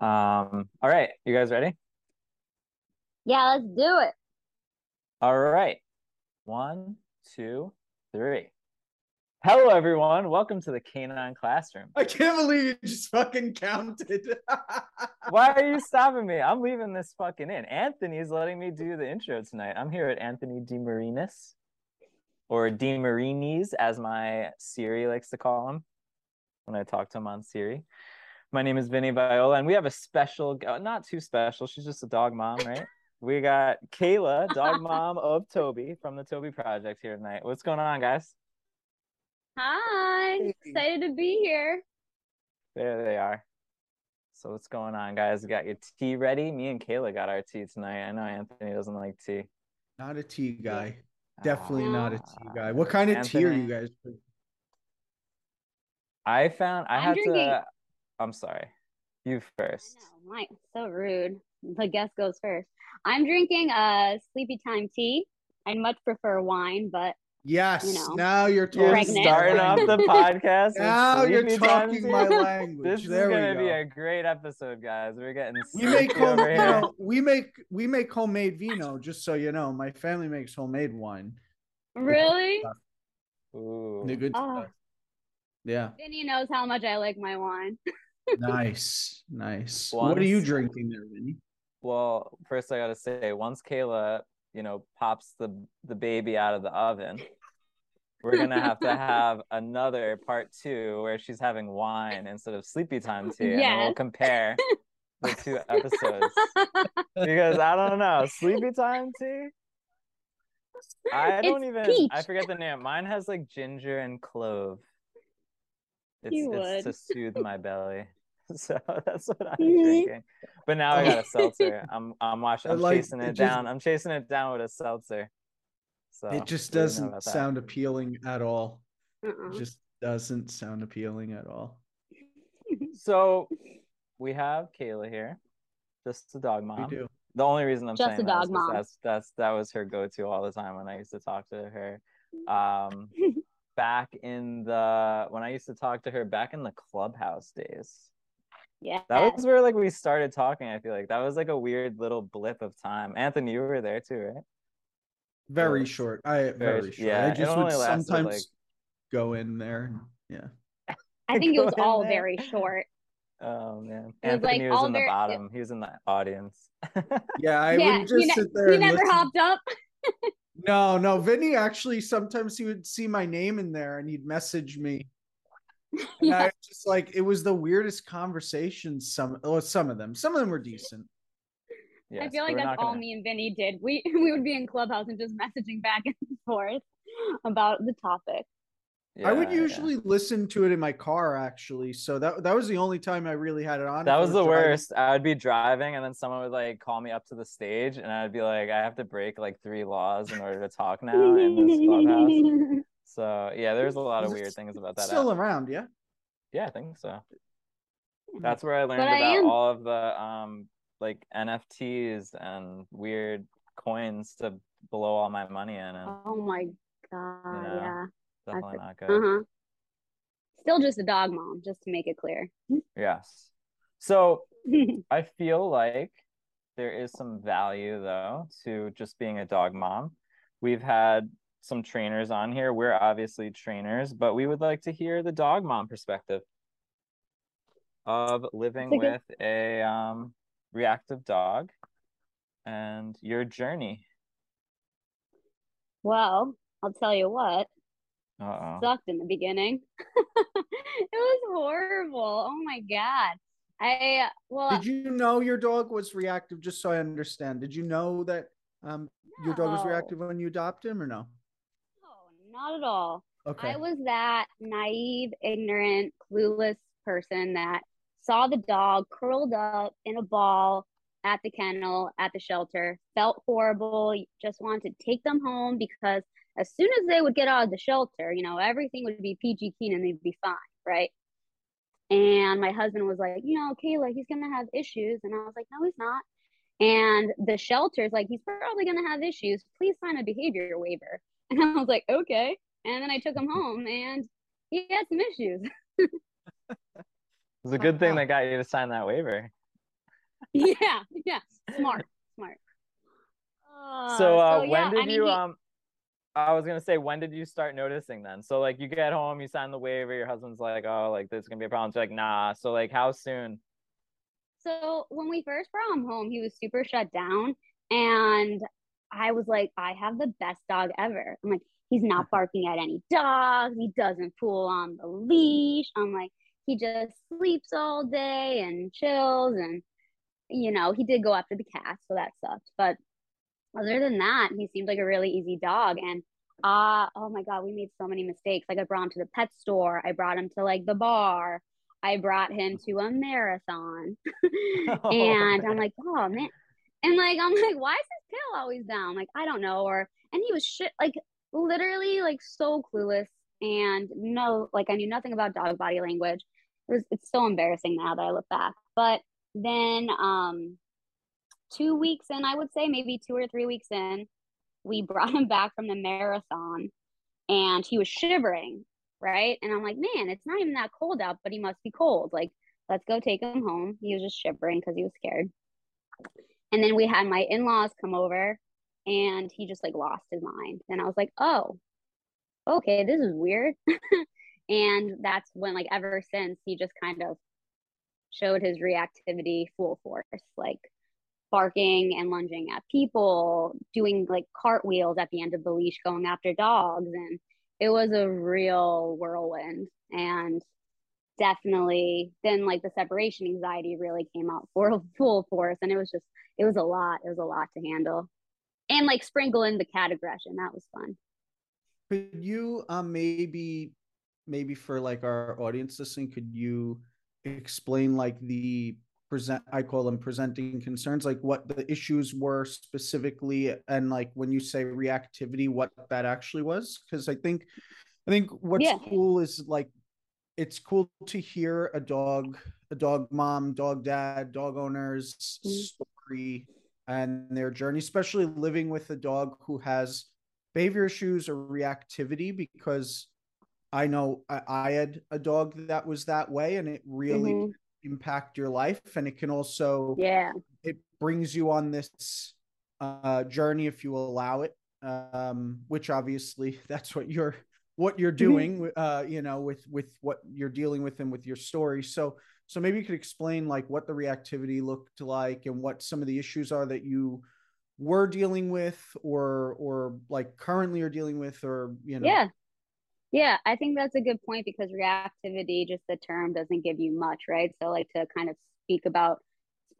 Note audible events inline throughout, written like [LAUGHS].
Um, all right, you guys ready? Yeah, let's do it. All right. One, two, three. Hello, everyone. Welcome to the Canine Classroom. I can't believe you just fucking counted. [LAUGHS] Why are you stopping me? I'm leaving this fucking in. Anthony's letting me do the intro tonight. I'm here at Anthony DeMarinis, or DeMarinis, as my Siri likes to call him when I talk to him on Siri. My name is Vinny Viola, and we have a special, not too special. She's just a dog mom, right? We got Kayla, dog [LAUGHS] mom of Toby from the Toby Project here tonight. What's going on, guys? Hi, excited to be here. There they are. So what's going on, guys? got your tea ready? Me and Kayla got our tea tonight. I know Anthony doesn't like tea. Not a tea guy. Definitely ah, not a tea guy. What kind of Anthony, tea are you guys? I found I I'm had drinking. to. I'm sorry. You first. I know, so rude. The guest goes first. I'm drinking a sleepy time tea. I'd much prefer wine, but Yes. You know, now you're talking. You're starting off the [LAUGHS] podcast. now you're talking my language. This there is gonna be a great episode, guys. We're getting. We make home, you know, we make we make homemade vino. Just so you know, my family makes homemade wine. Really? Ooh. The good oh. stuff. Yeah. Vinny knows how much I like my wine. [LAUGHS] nice, nice. Once, what are you drinking there, Vinny? Well, first I gotta say, once Kayla you know pops the the baby out of the oven we're gonna have to have [LAUGHS] another part two where she's having wine instead of sleepy time tea yes. and we'll compare the two [LAUGHS] episodes because i don't know sleepy time tea i don't it's even peach. i forget the name mine has like ginger and clove it's, it's to soothe my belly [LAUGHS] so that's what I'm mm-hmm. drinking. But now I [LAUGHS] got a seltzer. I'm I'm watching. I'm like, chasing it, it down. I'm chasing it down with a seltzer. So it just doesn't sound appealing at all. Uh-uh. It just doesn't sound appealing at all. So we have Kayla here, just a dog mom. We do. The only reason I'm just saying a dog mom. That's that's that was her go-to all the time when I used to talk to her. Um, [LAUGHS] back in the when I used to talk to her back in the clubhouse days. Yeah. That was where like we started talking. I feel like that was like a weird little blip of time. Anthony, you were there too, right? Very short. I very, very short. Yeah, I just would sometimes like... go in there. Yeah. I think it [LAUGHS] was all there. very short. Oh man, it Anthony was, like was in the very... bottom. He was in the audience. [LAUGHS] yeah, I yeah, would just ne- sit there. He never listen. hopped up. [LAUGHS] no, no, Vinny actually sometimes he would see my name in there and he'd message me [LAUGHS] and I just like it was the weirdest conversations. Some oh, some of them, some of them were decent. Yes, I feel like that's all gonna... me and Vinny did. We [LAUGHS] we would be in clubhouse and just messaging back and [LAUGHS] forth about the topic. Yeah, I would usually yeah. listen to it in my car actually. So that that was the only time I really had it on. That was the driving. worst. I would be driving and then someone would like call me up to the stage and I'd be like, I have to break like three laws in order to talk now in this clubhouse. So yeah, there's a lot of weird things about that. Still app. around, yeah. Yeah, I think so. That's where I learned but about I all of the um like NFTs and weird coins to blow all my money in. And, oh my god, you know, yeah. Definitely not good. Uh-huh. Still just a dog mom, just to make it clear. [LAUGHS] yes. So [LAUGHS] I feel like there is some value though to just being a dog mom. We've had some trainers on here. We're obviously trainers, but we would like to hear the dog mom perspective of living a with a um, reactive dog and your journey. Well, I'll tell you what. Uh-oh. Sucked in the beginning. [LAUGHS] it was horrible. Oh my god. I well Did you know your dog was reactive just so I understand? Did you know that um no. your dog was reactive when you adopt him or no? Not at all. Okay. I was that naive, ignorant, clueless person that saw the dog curled up in a ball at the kennel at the shelter, felt horrible, just wanted to take them home because as soon as they would get out of the shelter, you know, everything would be PG keen and they'd be fine, right? And my husband was like, you know, Kayla, he's gonna have issues. And I was like, no, he's not. And the shelter's like, he's probably gonna have issues. Please sign a behavior waiver. [LAUGHS] And I was like, okay. And then I took him home and he had some issues. [LAUGHS] it was a good thing they got you to sign that waiver. yeah, yeah, smart, smart. so, uh, so, when yeah, did I mean, you he- um? I was gonna say, when did you start noticing then? So like, you get home, you sign the waiver, your husband's like, oh, like this is gonna be a problem. So like, nah. So like, how soon? So when we first brought him home, he was super shut down. And I was like, I have the best dog ever. I'm like, he's not [LAUGHS] barking at any dogs. He doesn't pull on the leash. I'm like, he just sleeps all day and chills. And, you know, he did go after the cat, so that sucked. But other than that, he seemed like a really easy dog. And uh, oh my God, we made so many mistakes. Like I brought him to the pet store. I brought him to like the bar. I brought him to a marathon. [LAUGHS] [LAUGHS] and I'm like, oh man. And like I'm [LAUGHS] like, why is his tail always down? Like, I don't know. Or and he was shit like literally like so clueless and no, like I knew nothing about dog body language. It was it's so embarrassing now that I look back. But then um two weeks in, I would say, maybe two or three weeks in, we [LAUGHS] brought him back from the marathon and he was shivering, right? And I'm like, man, it's not even that cold out, but he must be cold. Like, let's go take him home. He was just shivering because he was scared. And then we had my in laws come over and he just like lost his mind. And I was like, oh, okay, this is weird. [LAUGHS] and that's when, like, ever since he just kind of showed his reactivity full force, like barking and lunging at people, doing like cartwheels at the end of the leash, going after dogs. And it was a real whirlwind. And definitely then like the separation anxiety really came out for [LAUGHS] full force. And it was just, it was a lot. It was a lot to handle. And like sprinkle in the cat aggression. That was fun. Could you um maybe maybe for like our audience listening, could you explain like the present I call them presenting concerns, like what the issues were specifically and like when you say reactivity, what that actually was? Because I think I think what's Yeah. cool is like it's cool to hear a dog, a dog mom, dog dad, dog owners Mhm. story and their journey, especially living with a dog who has behavior issues or reactivity because I know I, I had a dog that was that way and it really Mhm. impact your life and it can also Yeah. it brings you on this uh journey if you allow it um which obviously [LAUGHS] that's what you're what you're doing uh you know with with what you're dealing with and with your story so so maybe you could explain like what the reactivity looked like and what some of the issues are that you were dealing with or or like currently are dealing with or you know Yeah. Yeah, I think that's a good point because reactivity, just the term doesn't give you much, right? So, like to kind of speak about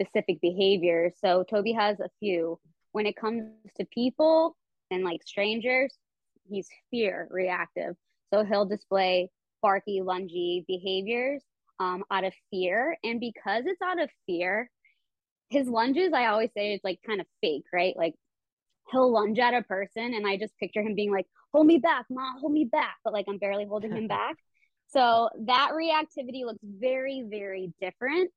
specific behaviors. So, Toby has a few. When it comes to people and like strangers, he's fear reactive. So, he'll display barky, lungy behaviors um, out of fear. And because it's out of fear, his lunges, I always say it's like kind of fake, right? Like he'll lunge at a person and I just picture him being like, hold me back, mom, hold me back. But like I'm barely holding him [LAUGHS] back. So that reactivity looks very, very different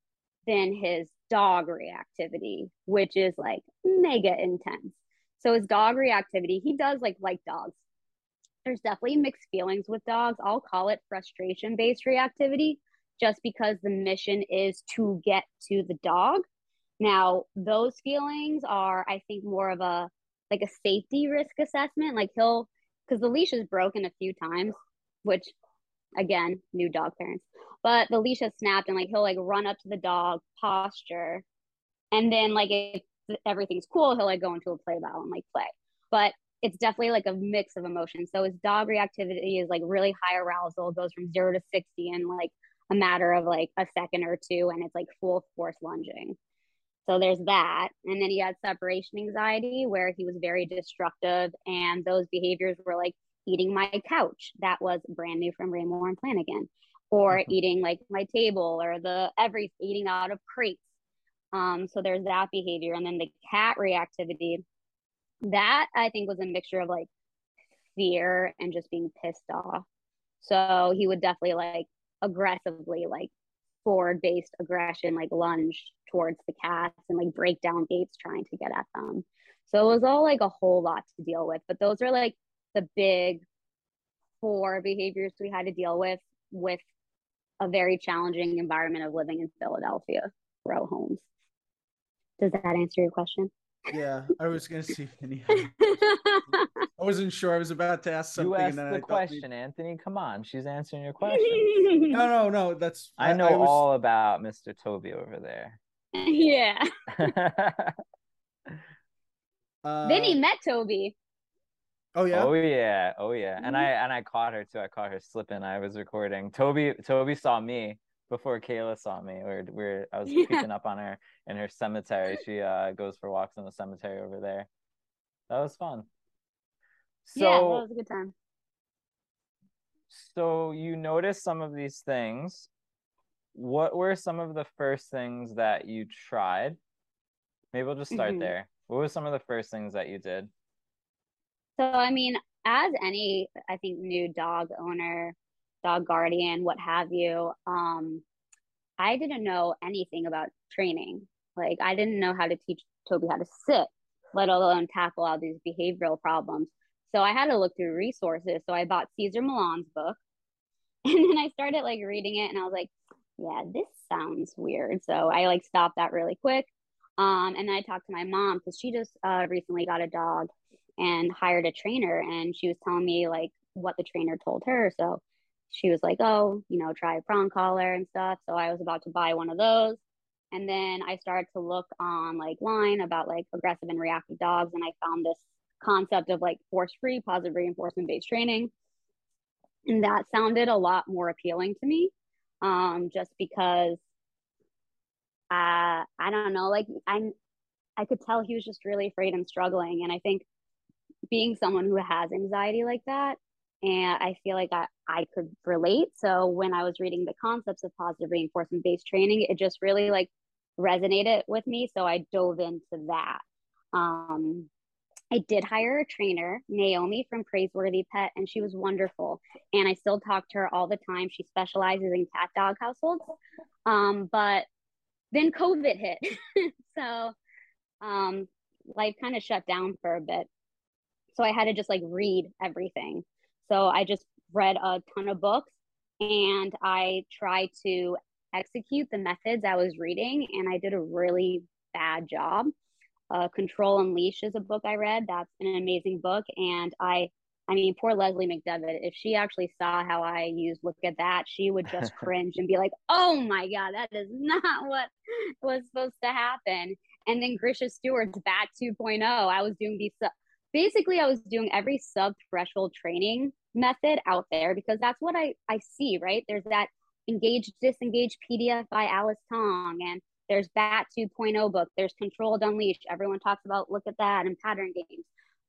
than his dog reactivity, which is like mega intense. So his dog reactivity, he does like like dogs. There's definitely mixed feelings with dogs. I'll call it frustration based reactivity just because the mission is to get to the dog. Now, those feelings are, I think, more of a like a safety risk assessment. Like he'll, because the leash is broken a few times, which again, new dog parents, but the leash has snapped and like he'll like run up to the dog posture. And then like if everything's cool, he'll like go into a play bow and like play. But it's definitely like a mix of emotions. So his dog reactivity is like really high arousal, goes from zero to 60 in like a matter of like a second or two, and it's like full force lunging. So there's that. And then he had separation anxiety where he was very destructive. And those behaviors were like eating my couch. That was brand new from Raymour and Flanigan. Or Mhm. eating like my table or the every eating out of crates. Um, so there's that behavior. And then the cat reactivity, that I think was a mixture of like fear and just being pissed off. So he would definitely like aggressively like forward based aggression, like lunge towards the cats and like break down gates trying to get at them. So it was all like a whole lot to deal with. But those are like the big four behaviors we had to deal with with a very challenging environment of living in Philadelphia row homes. Does that answer your question? Yeah, I was gonna see Vinny. [LAUGHS] I wasn't sure. I was about to ask something. You asked and then the I question, maybe- Anthony. Come on, she's answering your [LAUGHS] question. No, no, no. That's I know was- all about Mr. Toby over there. yeah. [LAUGHS] Uh, Vinny met Toby. Oh yeah. Oh yeah, oh yeah. And Mhm. I and I caught her too. I caught her slipping. I was recording. Toby Toby saw me before Kayla saw me. We're we're I was [LAUGHS] Yeah. creeping up on her in her cemetery. She uh goes for walks in the cemetery over there. That was fun. So yeah, that was a good time. so you noticed some of these things. What were some of the first things that you tried? Maybe we'll just start Mhm. there. What were some of the first things that you did? So, I mean, as any, I think, new dog owner, dog guardian, what have you, um, I didn't know anything about training. Like, I didn't know how to teach Toby how to sit, let alone tackle all these behavioral problems. So I had to look through resources. So I bought Cesar Millan's book, [LAUGHS] and then I started like reading it, and I was like, yeah, this sounds weird. So I like stopped that really quick. Um, and then I talked to my mom because she just uh, recently got a dog and hired a trainer and she was telling me like what the trainer told her so she was like oh you know try a prong collar and stuff. So i was about to buy one of those. And then i started to look on like line about like aggressive and reactive dogs and i found this concept of like force free positive reinforcement based training. And that sounded a lot more appealing to me um just because uh i don't know like i i could tell he was just really afraid and struggling. And i think being someone who has anxiety like that and i feel like I, I could relate. So when i was reading the concepts of positive reinforcement based training it just really like resonated with me so i dove into that. Um i did hire a trainer naomi from praiseworthy pet and she was wonderful and i still talk to her all the time. She specializes in cat dog households. Um but then covid hit. [LAUGHS] So um life kind of shut down for a bit. So I had to just like read everything. So I just read a ton of books and I tried to execute the methods I was reading, and I did a really bad job. Uh, Control Unleash is a book I read. That's an amazing book, and I, I mean, poor Leslie McDevitt. If she actually saw how I used "Look at That," she would just [LAUGHS] cringe and be like, "Oh my god, that is not [LAUGHS] what was supposed to happen." And then Grisha Stewart's BAT 2.0. I was doing these basically I was doing every sub threshold training method out there because that's what I, I see, right? There's that engage disengage PDF by Alice Tong and there's BAT 2.0 book, there's controlled unleash. Everyone talks about look at that and pattern games.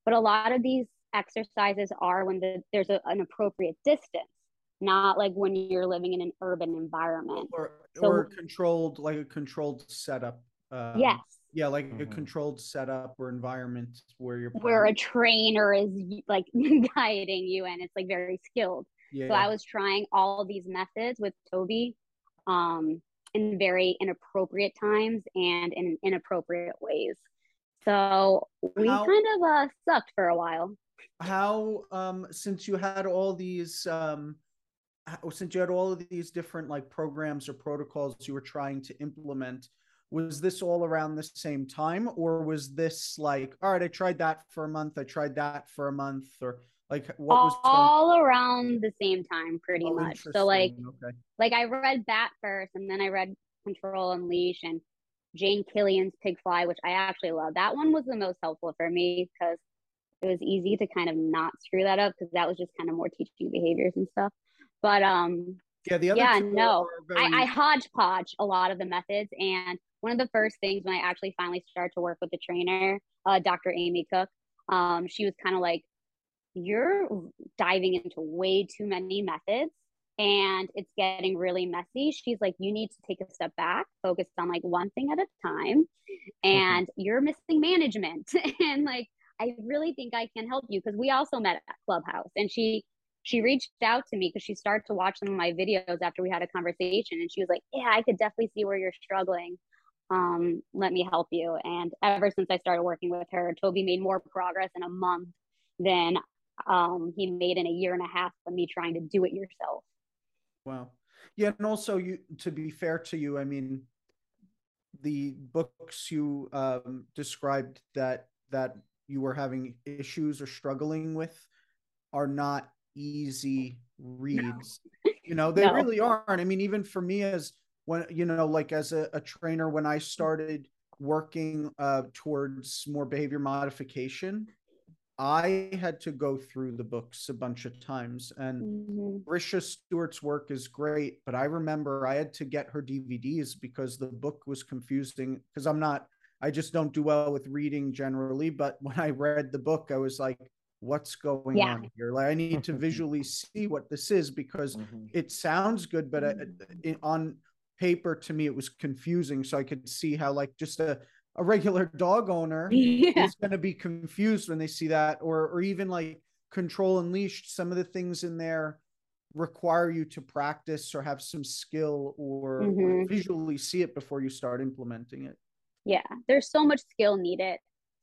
But a lot of these exercises are when the, there's a, an appropriate distance, not like when you're living in an urban environment. Or, So- or controlled, like a controlled setup. Um, yes. Yeah, like a Mhm. controlled setup or environment where you're Where a trainer is like [LAUGHS] guiding you and it's like very skilled. yeah. So I was trying all these methods with Toby um, in very inappropriate times and in inappropriate ways. So we How- kind of uh, sucked for a while. how um since you had all these um since you had all of these different like programs or protocols you were trying to implement was this all around the same time or was this like all right i tried that for a month i tried that for a month or like what was all around the same time, pretty Oh, much. So like, okay like I read that first, and then I read Control Unleash and Jane Killion's Pig Fly, which I actually love. That one was the most helpful for me because it was easy to kind of not screw that up because that was just kind of more teaching behaviors and stuff. But um, yeah the other yeah, no, are I, I hodgepodge a lot of the methods. And one of the first things when I actually finally started to work with the trainer, uh, Dr. Amy Cook, um, she was kind of like, You're diving into way too many methods and it's getting really messy. She's like, You need to take a step back, focus on like one thing at a time, and you're missing management. [LAUGHS] and like, I really think I can help you because we also met at Clubhouse and she she reached out to me because she started to watch some of my videos after we had a conversation and she was like yeah i could definitely see where you're struggling um let me help you and ever since i started working with her toby made more progress in a month than um he made in a year and a half of me trying to do it yourself Wow. Yeah, and also you to be fair to you, I mean, the books you um, described that that you were having issues or struggling with are not easy reads. No. [LAUGHS] You know, they no. really aren't. I mean, even for me as when you know, like as a, a trainer, when I started working uh, towards more behavior modification, I had to go through the books a bunch of times. And mm-hmm. Grisha Stewart's work is great, but I remember I had to get her DVDs because the book was confusing. Because I'm not, I just don't do well with reading generally. But when I read the book, I was like, what's going yeah. on here? Like, I need to [LAUGHS] visually see what this is because mm-hmm. it sounds good, but uh, it, on paper to me, it was confusing. So I could see how, like, just a, a regular [LAUGHS] dog owner yeah. is going to be confused when they see that or or even like control unleashed some of the things in there require you to practice or have some skill or, mm-hmm. or, visually see it before you start implementing it yeah there's so much skill needed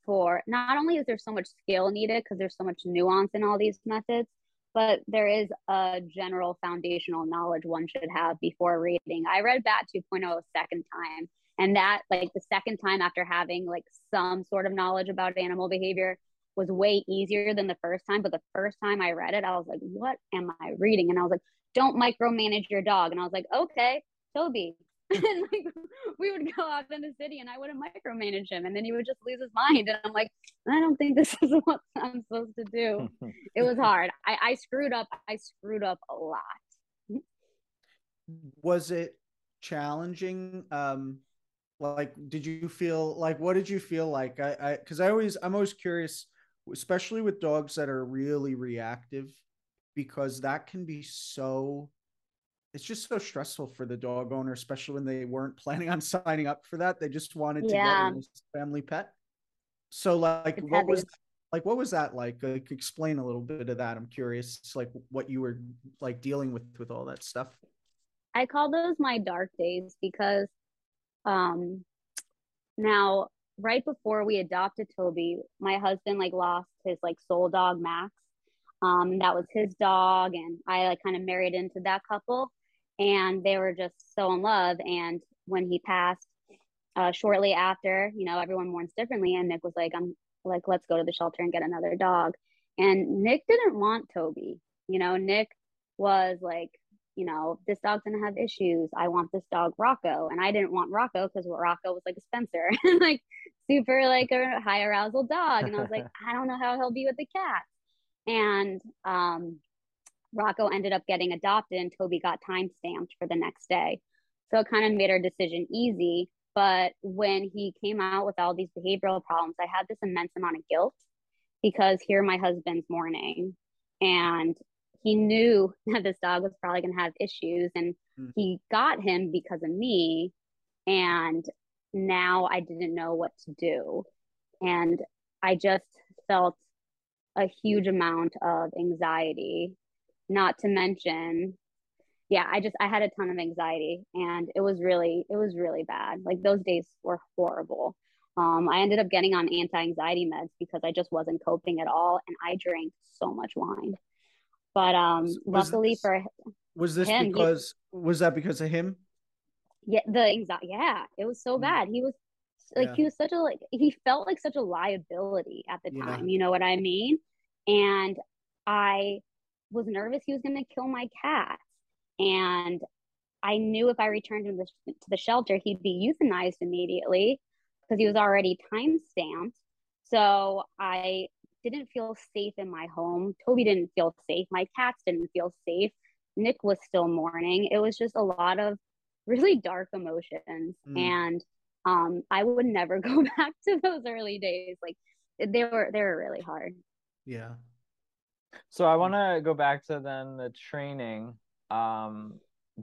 for not only is there so much skill needed because there's so much nuance in all these methods but there is a general foundational knowledge one should have before reading. I read BAT 2.0 a second time and that like the second time after having like some sort of knowledge about animal behavior was way easier than the first time but the first time i read it i was like what am i reading? And i was like don't micromanage your dog. And i was like okay toby [LAUGHS] and like we would go out in the city and I wouldn't micromanage him and then he would just lose his mind and I'm like I don't think this is [LAUGHS] what I'm supposed to do. [LAUGHS] it was hard. I, I screwed up. I screwed up a lot. Was it challenging? Um like did you feel like what did you feel like i i because i always i'm always curious especially with dogs that are really reactive because that can be so it's just so stressful for the dog owner especially when they weren't planning on signing up for that they just wanted to yeah. get a family pet so like it's what heavy. was like what was that like like explain a little bit of that i'm curious like what you were like dealing with with all that stuff i call those my dark days because um, now, right before we adopted Toby, my husband like lost his like soul dog Max. Um, that was his dog, and I like kind of married into that couple, and they were just so in love. And when he passed, uh, shortly after, you know, everyone mourns differently, and Nick was like, "I'm like, let's go to the shelter and get another dog." And Nick didn't want Toby. You know, Nick was like, you know, this dog's gonna have issues. I want this dog Rocco. And I didn't want Rocco because Rocco was like a Spencer, [LAUGHS] like super like a high arousal dog. And I was like, [LAUGHS] I don't know how he'll be with the cat. And um, Rocco ended up getting adopted and Toby got time stamped for the next day. So it kind of made our decision easy. But when he came out with all these behavioral problems, I had this immense amount of guilt because here my husband's mourning and he knew [LAUGHS] that this dog was probably going to have issues and mm. he got him because of me and now i didn't know what to do and i just felt a huge amount of anxiety not to mention yeah i just i had a ton of anxiety and it was really it was really bad like those days were horrible um, i ended up getting on anti-anxiety meds because i just wasn't coping at all and i drank so much wine but um, was luckily this, for was this him, because he, was that because of him? Yeah, the anxiety. Yeah, it was so mm. bad. He was like yeah. he was such a like he felt like such a liability at the time. Yeah. You know what I mean? And I was nervous he was going to kill my cat, and I knew if I returned him to the, to the shelter, he'd be euthanized immediately because he was already time stamped. So I didn't feel safe in my home. Toby didn't feel safe. My cats didn't feel safe. Nick was still mourning. It was just a lot of really dark emotions. Mm. And um, I would never [LAUGHS] go back to those early days. Like they were they were really hard. Yeah. So I want to go back to then the training. Um,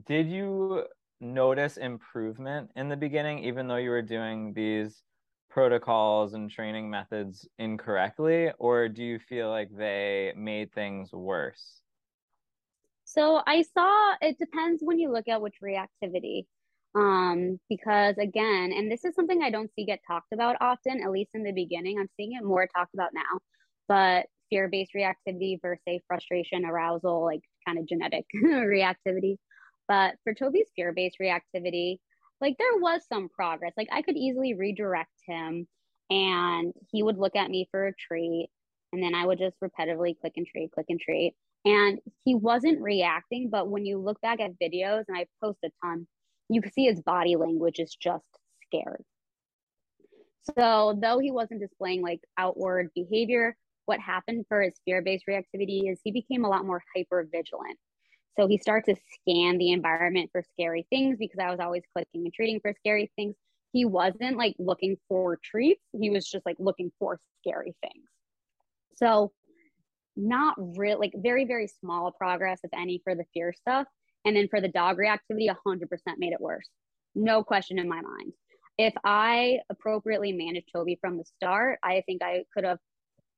did you notice improvement in the beginning, even though you were doing these protocols and training methods incorrectly or do you feel like they made things worse? So i saw it depends when you look at which reactivity. Um because again and this is something i don't see get talked about often at least in the beginning i'm seeing it more talked about now but fear-based reactivity versus frustration arousal like kind of genetic [LAUGHS] reactivity but for toby's fear-based reactivity like there was some progress. Like I could easily redirect him and he would look at me for a treat and then I would just repetitively click and treat, click and treat. And he wasn't reacting, but when you look back at videos and I post a ton, you can see his body language is just scared. So though he wasn't displaying like outward behavior, what happened for his fear-based reactivity is he became a lot more hyper vigilant. So he started to scan the environment for scary things because I was always clicking and treating for scary things. He wasn't like looking for treats. He was just like looking for scary things. So not real like very, very small progress, if any, for the fear stuff. And then for the dog reactivity, 100% made it worse. No question in my mind. If I appropriately managed Toby from the start, I think I could have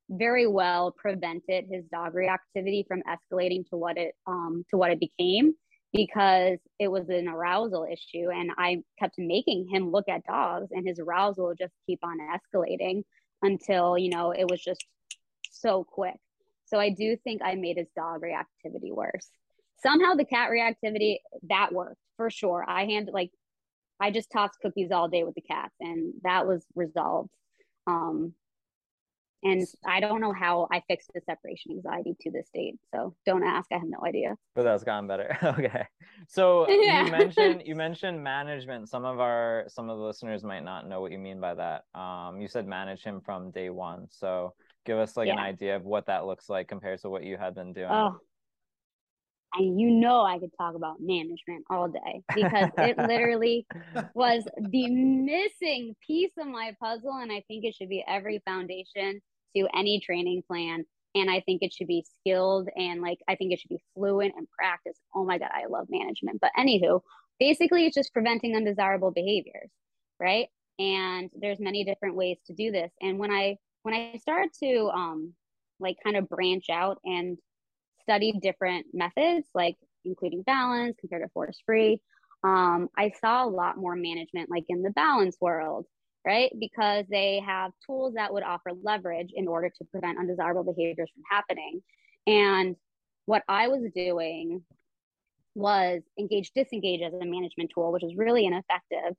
very well prevented his dog reactivity from escalating to what it um to what it became because it was an arousal issue and I kept making him look at dogs and his arousal would just keep on escalating until you know it was just so quick. So I do think I made his dog reactivity worse. Somehow the cat reactivity that worked for sure. I hand like I just tossed cookies all day with the cats and that was resolved. Um and I don't know how I fixed the separation anxiety to this date. So don't ask. I have no idea. But that's gotten better. [LAUGHS] okay. So [LAUGHS] yeah. you mentioned you mentioned management. Some of our some of the listeners might not know what you mean by that. Um, you said manage him from day one. So give us like yeah. an idea of what that looks like compared to what you had been doing. Oh. And you know I could talk about management all day because it literally [LAUGHS] was the missing piece of my puzzle. And I think it should be every foundation to any training plan. And I think it should be skilled and like I think it should be fluent and practice. Oh my God, I love management. But anywho, basically it's just preventing undesirable behaviors, right? And there's many different ways to do this. And when I when I started to um like kind of branch out and study different methods, like including balance compared to force free, um, I saw a lot more management like in the balance world right? Because they have tools that would offer leverage in order to prevent undesirable behaviors from happening. And what I was doing was engage disengage as a management tool, which was really ineffective.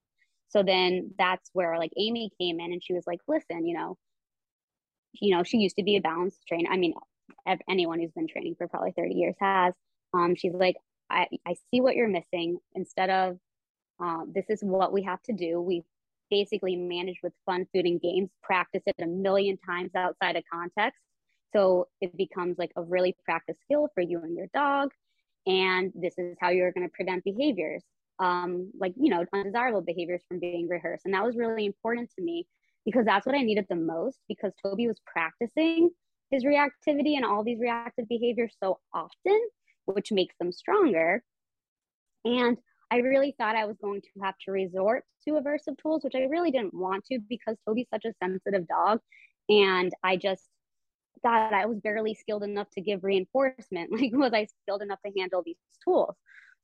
So then that's where like Amy came in and she was like, listen, you know, you know, she used to be a balance trainer. I mean, anyone who's been training for probably 30 years has. Um, she's like, I, I see what you're missing. Instead of um, this is what we have to do. We basically managed with fun food and games, practice it a million times outside of context. So it becomes like a really practice skill for you and your dog. And this is how you're going to prevent behaviors, um, like, you know, undesirable behaviors from being rehearsed. And that was really important to me because that's what I needed the most because Toby was practicing his reactivity and all these reactive behaviors so often, which makes them stronger. And I really thought I was going to have to resort to aversive tools, which I really didn't want to because Toby's such a sensitive dog. And I just thought I was barely skilled enough to give reinforcement. [LAUGHS] Like, was I skilled enough to handle these tools?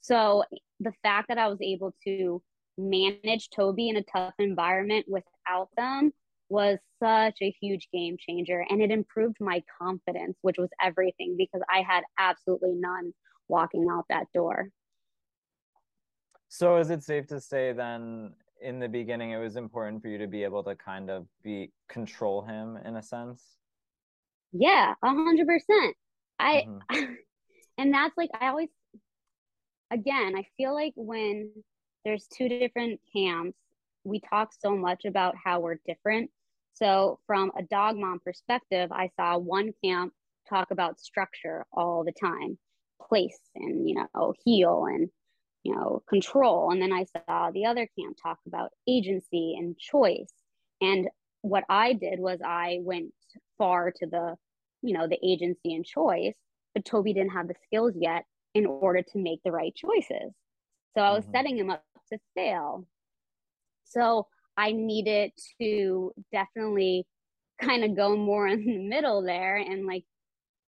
So the fact that I was able to manage Toby in a tough environment without them was such a huge game changer. And it improved my confidence, which was everything because I had absolutely none walking out that door. So is it safe to say then in the beginning it was important for you to be able to kind of be control him in a sense? Yeah, a hundred percent. I mm-hmm. [LAUGHS] and that's like I always again, I feel like when there's two different camps, we talk so much about how we're different. So from a dog mom perspective, I saw one camp talk about structure all the time, place and you know, heel and you know, control. And then I saw the other camp talk about agency and choice. And what I did was I went far to the, you know, the agency and choice, but Toby didn't have the skills yet in order to make the right choices. So I was mm-hmm. setting him up to fail. So I needed to definitely kind of go more in the middle there and like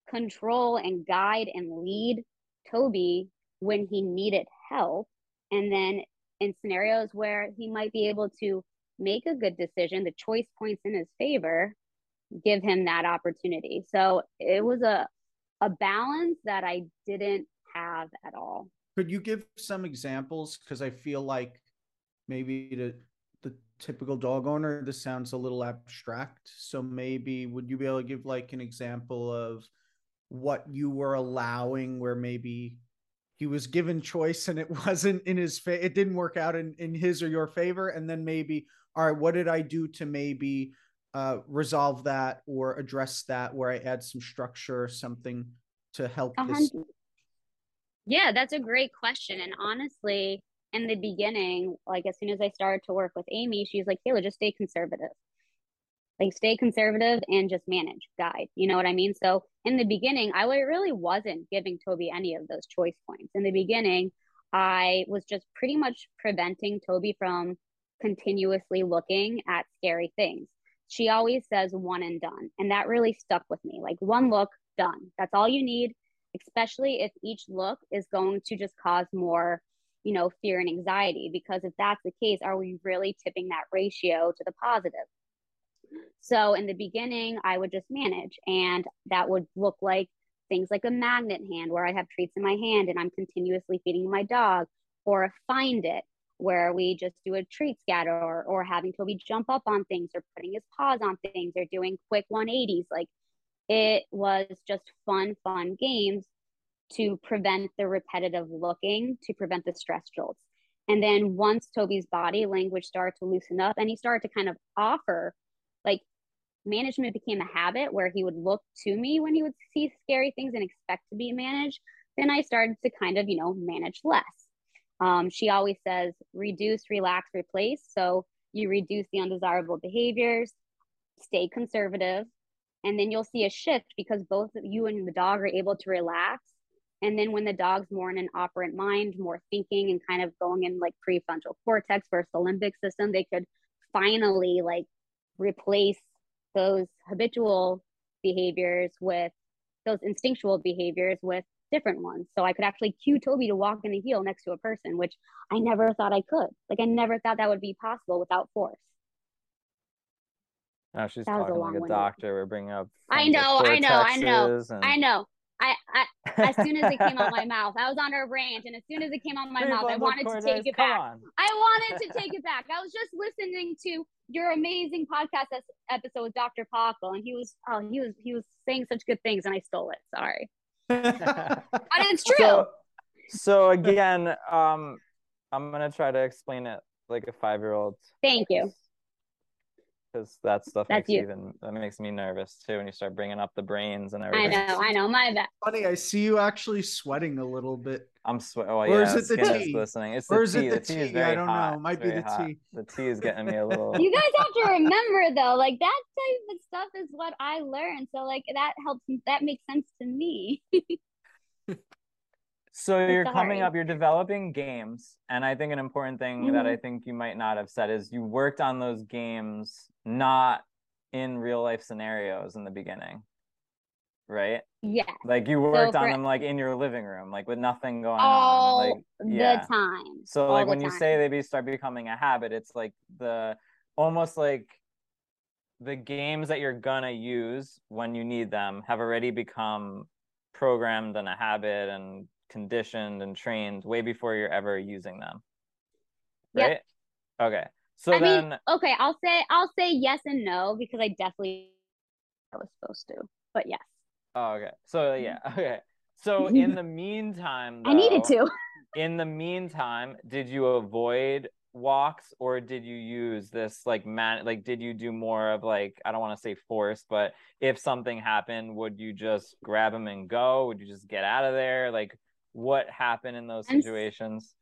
control and guide and lead Toby when he needed help. And then in scenarios where he might be able to make a good decision, the choice points in his favor, give him that opportunity. So it was a a balance that I didn't have at all. Could you give some examples? Because I feel like maybe to the typical dog owner, this sounds a little abstract. So maybe would you be able to give like an example of what you were allowing where maybe he was given choice and it [LAUGHS] wasn't in his fa- it didn't work out in, in his or your favor. And then maybe all right what did i do to maybe uh, resolve that or address that where i add some structure or something to help this? yeah that's a great question. And honestly in the beginning like as soon as i started to work with amy she's like kayla just stay conservative. Like stay conservative and just manage guide you know what i mean? So in the beginning i really wasn't giving toby any of those choice points. In the beginning i was just pretty much preventing toby from continuously looking at scary things. She always says one and done and that really stuck with me. Like one look done. That's all you need especially if each look is going to just cause more you know fear and anxiety because if that's the case are we really tipping that ratio to the positive so in the beginning, I would just manage, and that would look like things like a magnet hand where I have treats in my hand and I'm continuously feeding my dog, or a find it where we just do a treat scatter, or, or having Toby jump up on things, or putting his paws on things, or doing quick 180s. Like it was just fun, fun games to prevent the repetitive looking, to prevent the stress jolts. And then once Toby's body language started to loosen up and he started to kind of offer management became a habit where he would look to me when he would see scary things and expect to be managed, then I started to kind of, you know, manage less. Um, she always says reduce, relax, replace. So you reduce the undesirable behaviors, stay conservative, and then you'll see a shift because both you and the dog are able to relax. And then when the dog's more in an operant mind, more thinking and kind of going in like prefrontal cortex versus the limbic system, they could finally like replace those habitual behaviors with those instinctual behaviors with different ones. So I could actually cue Toby to walk in a heel next to a person, which I never thought I could. Like I never thought that would be possible without force. Now she's that talking like a doctor. We're bringing up. I know, I know, I know, and... I know. I, I as soon as it came out my [LAUGHS] mouth, I was on a rant, and as soon as it came out my mouth, I wanted to take it back. On. I wanted to take it back. I was just listening to your amazing podcast episode with Dr. Pachel, and he was oh he was he was saying such good things, and I stole it. Sorry, [LAUGHS] but it's true. So, so again, um, I'm gonna try to explain it like a five year old. Thank you because that stuff That's makes you. even that makes me nervous too when you start bringing up the brains and everything. I know, I know, my bad. Funny, I see you actually sweating a little bit. I'm sweating. Oh, or yeah, is it the tea? Listening. It's or the is tea. it the, the tea? tea I don't hot. know. Might be the hot. tea. The tea is getting me a little. you guys have to [LAUGHS] remember though, like that type of stuff is what I learned. So like that helps. That makes sense to me. [LAUGHS] So you're Sorry. coming up, you're developing games. And I think an important thing mm-hmm. that I think you might not have said is you worked on those games not in real life scenarios in the beginning right yeah like you worked so on them like in your living room like with nothing going all on like yeah. the time so all like when time. you say they be start becoming a habit it's like the almost like the games that you're gonna use when you need them have already become programmed and a habit and conditioned and trained way before you're ever using them right yep. okay so I then, mean, okay, I'll say I'll say yes and no because I definitely I was supposed to, but yes. Oh, okay. So mm-hmm. yeah, [LAUGHS] okay. So in the meantime, though, [LAUGHS] I needed to. in the meantime, did you avoid walks or did you use this like man like did you do more of like I don't want to say force, but if something happened, would you just grab him and go? Would you just get out of there? Like what happened in those situations?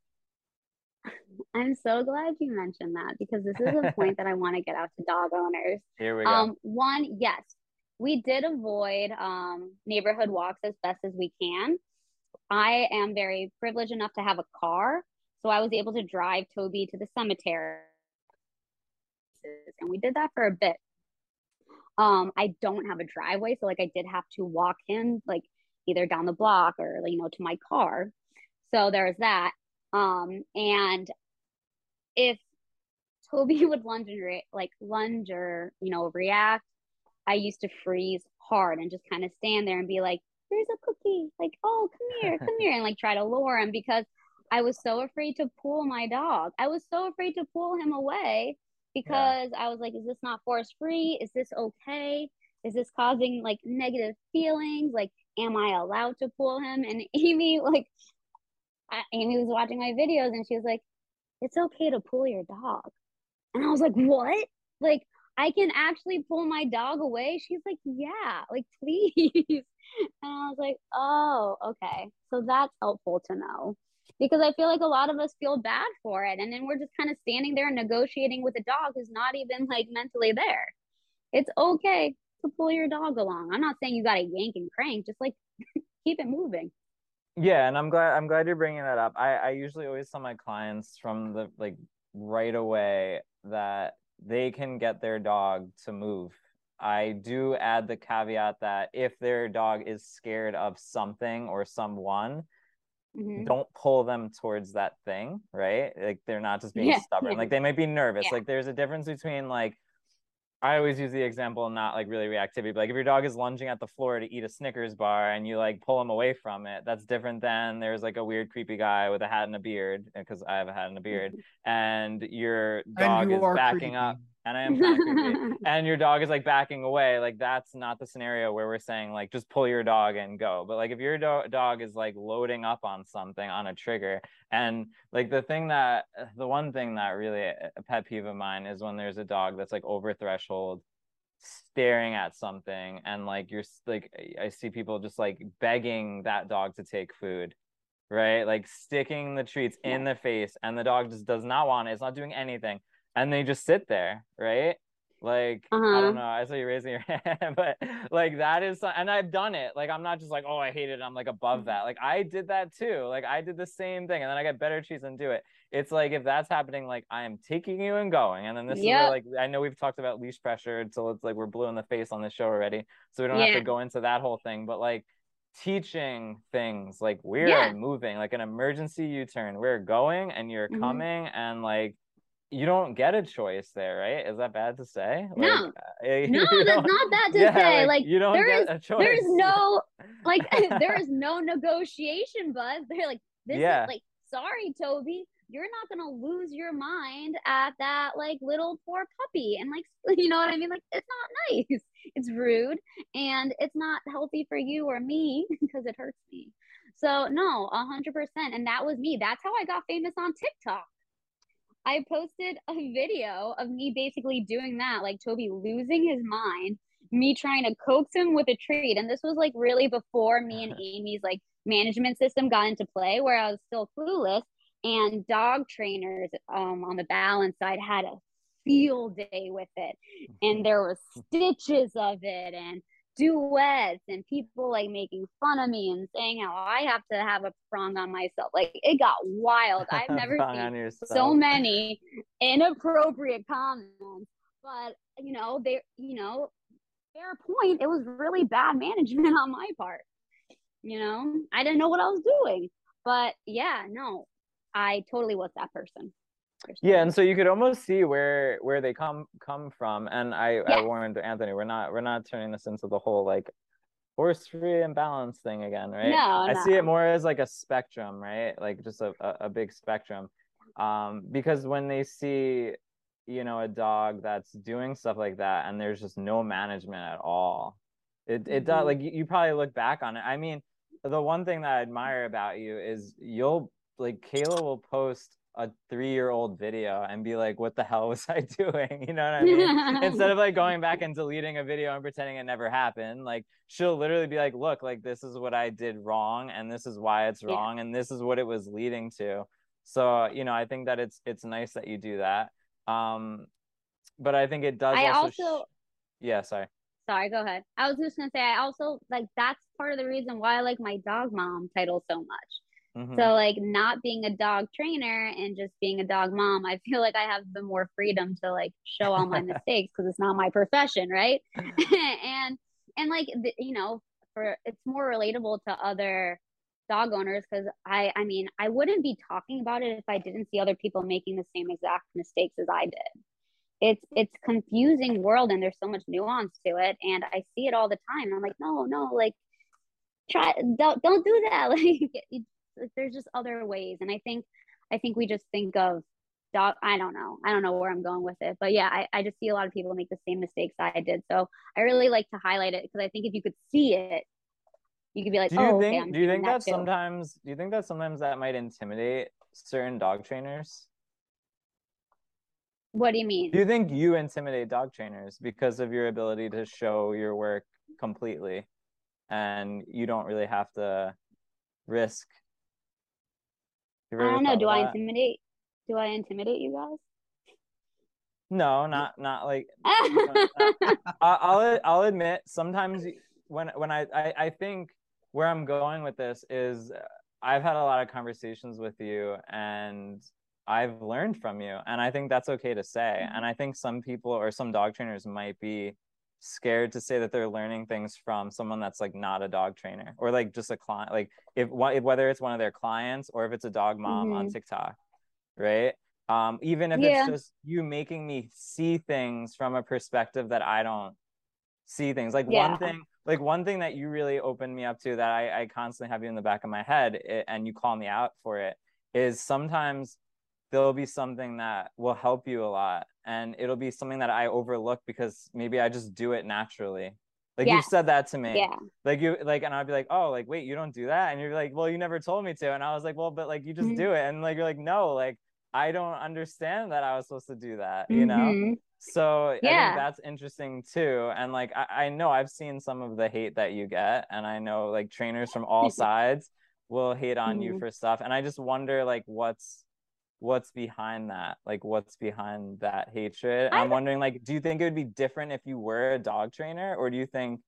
[LAUGHS] I'm so glad you mentioned that because this is a [LAUGHS] point that I want to get out to dog owners. Here we go. Um, one, yes, we did avoid um, neighborhood walks as best as we can. I am very privileged enough to have a car, so I was able to drive Toby to the cemetery, and we did that for a bit. Um, I don't have a driveway, so like I did have to walk him like either down the block or you know to my car. So there's that. Um, and if Toby [LAUGHS] would lunge and re- like lunge or you know react, I used to freeze hard and just kind of stand there and be like, "Here's a cookie," like, "Oh, come here, come here," and like try to lure him because I was so afraid to pull my dog. I was so afraid to pull him away because yeah. I was like, is this not force free? Is this okay? Is this causing like negative feelings? Like, am I allowed to pull him? And [LAUGHS] Amy, like, I, Amy was watching my videos and she was like, it's okay to pull your dog. And I was like, what? Like, I can actually pull my dog away. She's like, yeah, like, [LAUGHS] please. And I was like, oh, okay. So that's helpful to know because I feel like a lot of us feel bad for it. And then we're just kind of standing there negotiating with a dog who's not even like mentally there. It's okay to pull your dog along. I'm not saying you got to yank and crank, just like [LAUGHS] keep it moving. Yeah, and I'm glad I'm glad you're bringing that up. I I usually always tell my clients from the like right away that they can get their dog to move. I do add the caveat that if their dog is scared of something or someone, mm-hmm. don't pull them towards that thing, right? Like they're not just being yeah, stubborn. Yeah. Like they might be nervous. Yeah. Like there's a difference between like I always use the example, not like really reactivity, but like if your dog is lunging at the floor to eat a Snickers bar and you like pull him away from it, that's different than there's like a weird, creepy guy with a hat and a beard, because I have a hat and a beard, [LAUGHS] and your dog and is backing creepy. up and I am kind of [LAUGHS] and your dog is like backing away, like that's not the scenario where we're saying like just pull your dog and go. But like if your do- dog is like loading up on something on a trigger, and like the thing that the one thing that really uh, a pet peeve of mine is when there's a dog that's like over threshold staring at something and like you're like I see people just like begging that dog to take food right? Like sticking the treats in the face and the dog just does not want it. It's not doing anything and they just sit there, right? Like uh-huh. I don't uh-huh. know. I saw you raising your [LAUGHS] hand, but like that is, and I've done it. Like I'm not just like, oh, I hate it. I'm like above mm-hmm. that. Like I did that too. Like I did the same thing, and then I get better treats and do it. It's like if that's happening, like I am taking you and going, and then this yep. is where, like I know we've talked about leash pressure until it's like we're blue in the face on the show already, so we don't yeah. have to go into that whole thing. But like teaching things, like we're yeah. moving, like an emergency U-turn. We're going, and you're mm-hmm. coming, and like you don't get a choice there, right? Is that bad to say? Like, no, uh, [LAUGHS] no, [LAUGHS] that's not bad to [LAUGHS] yeah, say. Like, like, you don't there get is, a choice. There is no like there is no negotiation, bud. They're like this yeah. is like sorry, Toby, you're not gonna lose your mind at that like little poor puppy, and like you know what I mean? Like it's not nice. It's rude, and it's not healthy for you or me because it hurts me. So no, a hundred percent, and that was me. That's how I got famous on TikTok I posted a video of me basically doing that, like Toby losing his mind, me trying to coax him with a treat. And this was like really before me and [LAUGHS] Amy's like management system got into play, where I was still clueless. And dog trainers um, on the balance side had a field day with it. And [LAUGHS] there were stitches of it and duets and people like making fun of me and saying how I have to have a prong on myself. Like it got wild. I've [LAUGHS] never seen so many inappropriate comments. But you know, they you know, fair point, it was really bad management [LAUGHS] on my part. You know, I didn't know what I was doing. But yeah, no, I totally was that person yeah and so you could almost see where where they come come from and i yeah. i warned anthony we're not we're not turning this into the whole like force free and balance thing again right no, i no. see it more as like a spectrum right like just a, a, a big spectrum um because when they see you know a dog that's doing stuff like that and there's just no management at all it it mm-hmm. does like you, you probably look back on it i mean the one thing that i admire about you is you'll like kayla will post a three year old video and be like, what the hell was I [LAUGHS] doing? You know what I mean? Instead of like going back and deleting a video and pretending it never happened, like she'll literally be like, look, like this is what I did wrong and this is why it's wrong yeah. and this is what it was leading to. So, you know, I think that it's it's nice that you do that. Um but I think it does I also, also... Sh- yeah, sorry. Sorry, go ahead. I was just gonna say I also like that's part of the reason why I like my dog mom title so much Mm-hmm. So like not being a dog trainer and just being a dog mom, I feel like I have the more freedom to like show all my [LAUGHS] mistakes because it's not my profession, right? [LAUGHS] and and like the, you know, for it's more relatable to other dog owners because I I mean I wouldn't be talking about it if I didn't see other people making the same exact mistakes as I did. It's it's confusing world and there's so much nuance to it and I see it all the time. I'm like, no, no, like try don't don't do that. [LAUGHS] Like there's just other ways. And i think i think we just think of dog i don't know. I don't know where i'm going with it. But yeah I, I just see a lot of people make the same mistakes i did. So i really like to highlight it because i think if you could see it you could be like do you oh think okay, do you think that, that sometimes do you think that sometimes that might intimidate certain dog trainers? What do you mean? Do you think you intimidate dog trainers because of your ability to show your work completely? And you don't really have to risk i don't know. do i intimidate do i intimidate you guys? No not not like [LAUGHS] I'll I'll admit sometimes when when I, I I think where I'm going with this is I've had a lot of conversations with you and I've learned from you and I think that's okay to say Mm-hmm. and I think some people or some dog trainers might be scared to say that they're learning things from someone that's like not a dog trainer or like just a client like if whether it's one of their clients or if it's a dog mom mm-hmm. on TikTok right um even if Yeah. it's just you making me see things from a perspective that I don't see things like Yeah. one thing like one thing that you really opened me up to that I, I constantly have you in the back of my head i- and you call me out for it is sometimes there'll be something that will help you a lot and it'll be something that I overlook because maybe I just do it naturally. Like Yeah. you've said that to me. yeah Like you like and I'd be like, "Oh, like wait, you don't do that?" And you're like, "Well, you never told me to." And I was like, "Well, but like you just Mhm. do it." And like you're like, "No, like I don't understand that I was supposed to do that." You know? Mhm. So I Yeah. think that's interesting too. And like I, I know I've seen some of the hate that you get, and I know like trainers from all [LAUGHS] sides will hate on you Mhm. for stuff. And I just wonder like what's what's behind that? Like what's behind that hatred? I I'm wondering like, do you think it would be different if you were a dog trainer, or do you think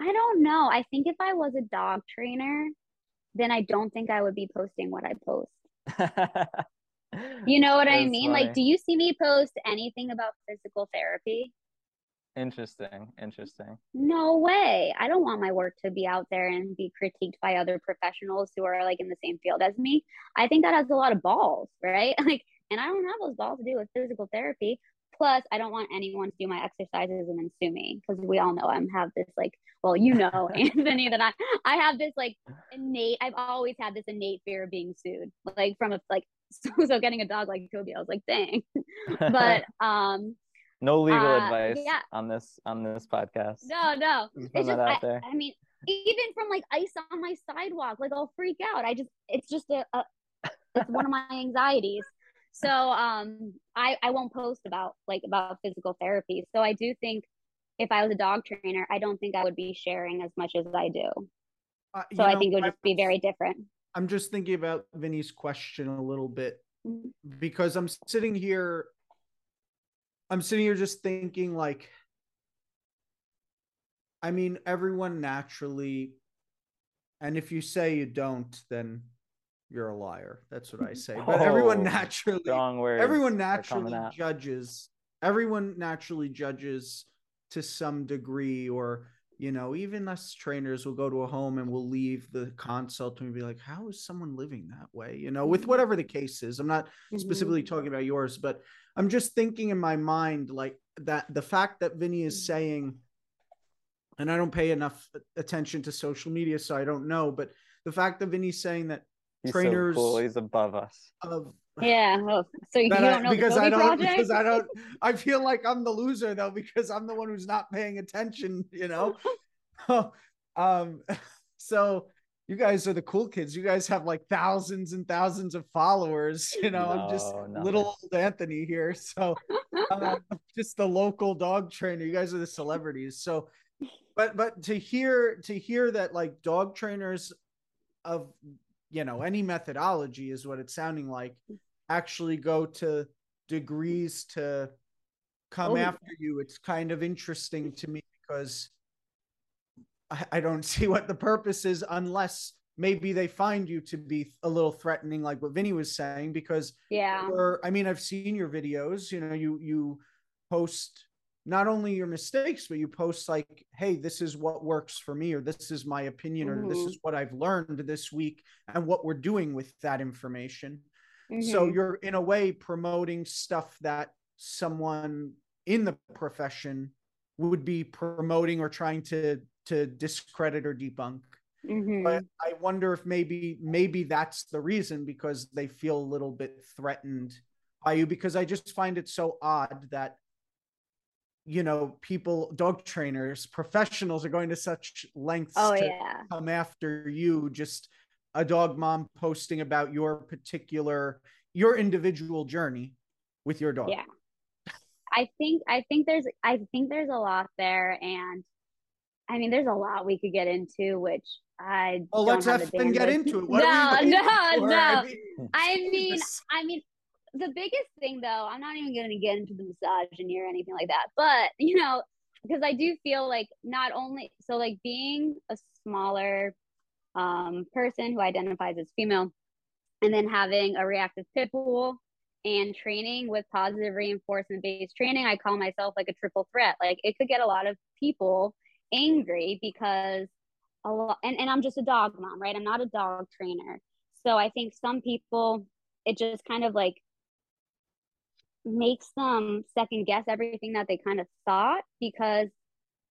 I don't know. I think if I was a dog trainer, then I don't think I would be posting what I post. [LAUGHS] You know what I That's mean? Like, do you see me post anything about physical therapy? Interesting. Interesting. No way. I don't want my work to be out there and be critiqued by other professionals who are like in the same field as me. I think that has a lot of balls, [LAUGHS] right? Like, and I don't have those balls to do with physical therapy. Plus, I don't want anyone to do my exercises and then sue me because we all know I'm have this like, well, you know, [LAUGHS] Anthony, that I I have this like innate. I've always had this innate fear of being sued, like from a like [LAUGHS] so, so getting a dog like Toby. I was like, dang. But um, no legal uh, advice yeah. on this on this podcast. no, no, Just it's just that I, there. I mean even from like ice on my sidewalk like i'll freak out i just it's just a, a it's one of my [LAUGHS] anxieties so um i i won't post about like about physical therapy so i do think if i was a dog trainer i don't think i would be sharing as much as i do Uh, so you i think it would just be very different I'm just thinking about Vinny's question a little bit Mhm. because I'm sitting here I'm sitting here just thinking like I mean everyone naturally and if you say you don't then you're a liar. That's what I say. But everyone [LAUGHS] Oh, naturally Strong words. everyone naturally judges everyone naturally judges to some degree or you know even us trainers will go to a home and we'll leave the consult and be like how is someone living that way you know with Mhm. whatever the case is i'm not Mhm. specifically talking about yours but i'm just thinking in my mind like that the fact that vinny is saying and i don't pay enough attention to social media so i don't know but the fact that vinny's saying that He's trainers- so cool. He's above us. of yeah oh, so you don't I- know because the I don't project because I don't I feel like I'm the loser though because I'm the one who's not paying attention, you know. [LAUGHS] um [LAUGHS] so you guys are the cool kids. You guys have like thousands and thousands of followers, you know. I'm just No, little old Anthony here. So [LAUGHS] um, just the local dog trainer. You guys are the celebrities. So but but to hear to hear that like dog trainers of you know any methodology is what it's sounding like actually go to degrees to come Oh, after you. It's kind of interesting to me because I, I don't [LAUGHS] see what the purpose is unless maybe they find you to be a little threatening like what vinny was saying because yeah. or i mean i've seen your videos you know you you post not only your mistakes but you post like hey this is what works for me or this is my opinion or this Mhm. is what i've learned this week and what we're doing with that information so Mhm. you're in a way promoting stuff that someone in the profession would be promoting or trying to to discredit or debunk Mhm. but I wonder if maybe maybe that's the reason because they feel a little bit threatened by you because I just find it so odd that you know people dog trainers professionals are going to such lengths Oh to yeah. come after you just a dog mom posting about your particular your individual journey with your dog Yeah. I think I think there's I think there's a lot there and I mean there's a lot we could get into which I oh, well don't let's have the effing get into it what no, are we waiting no, no. I mean, I mean I mean the biggest thing though, I'm not even gonna get into the misogyny or anything like that, but [LAUGHS] you know, because I do feel like not only so like being a smaller um person who identifies as female and then having a reactive pit bull and training with positive reinforcement based training, I call myself like a triple threat. Like it could get a lot of people angry because a lot and, and I'm just a dog mom, right? I'm not a dog trainer. So I think some people it just kind of like makes them second guess everything that they kind of thought because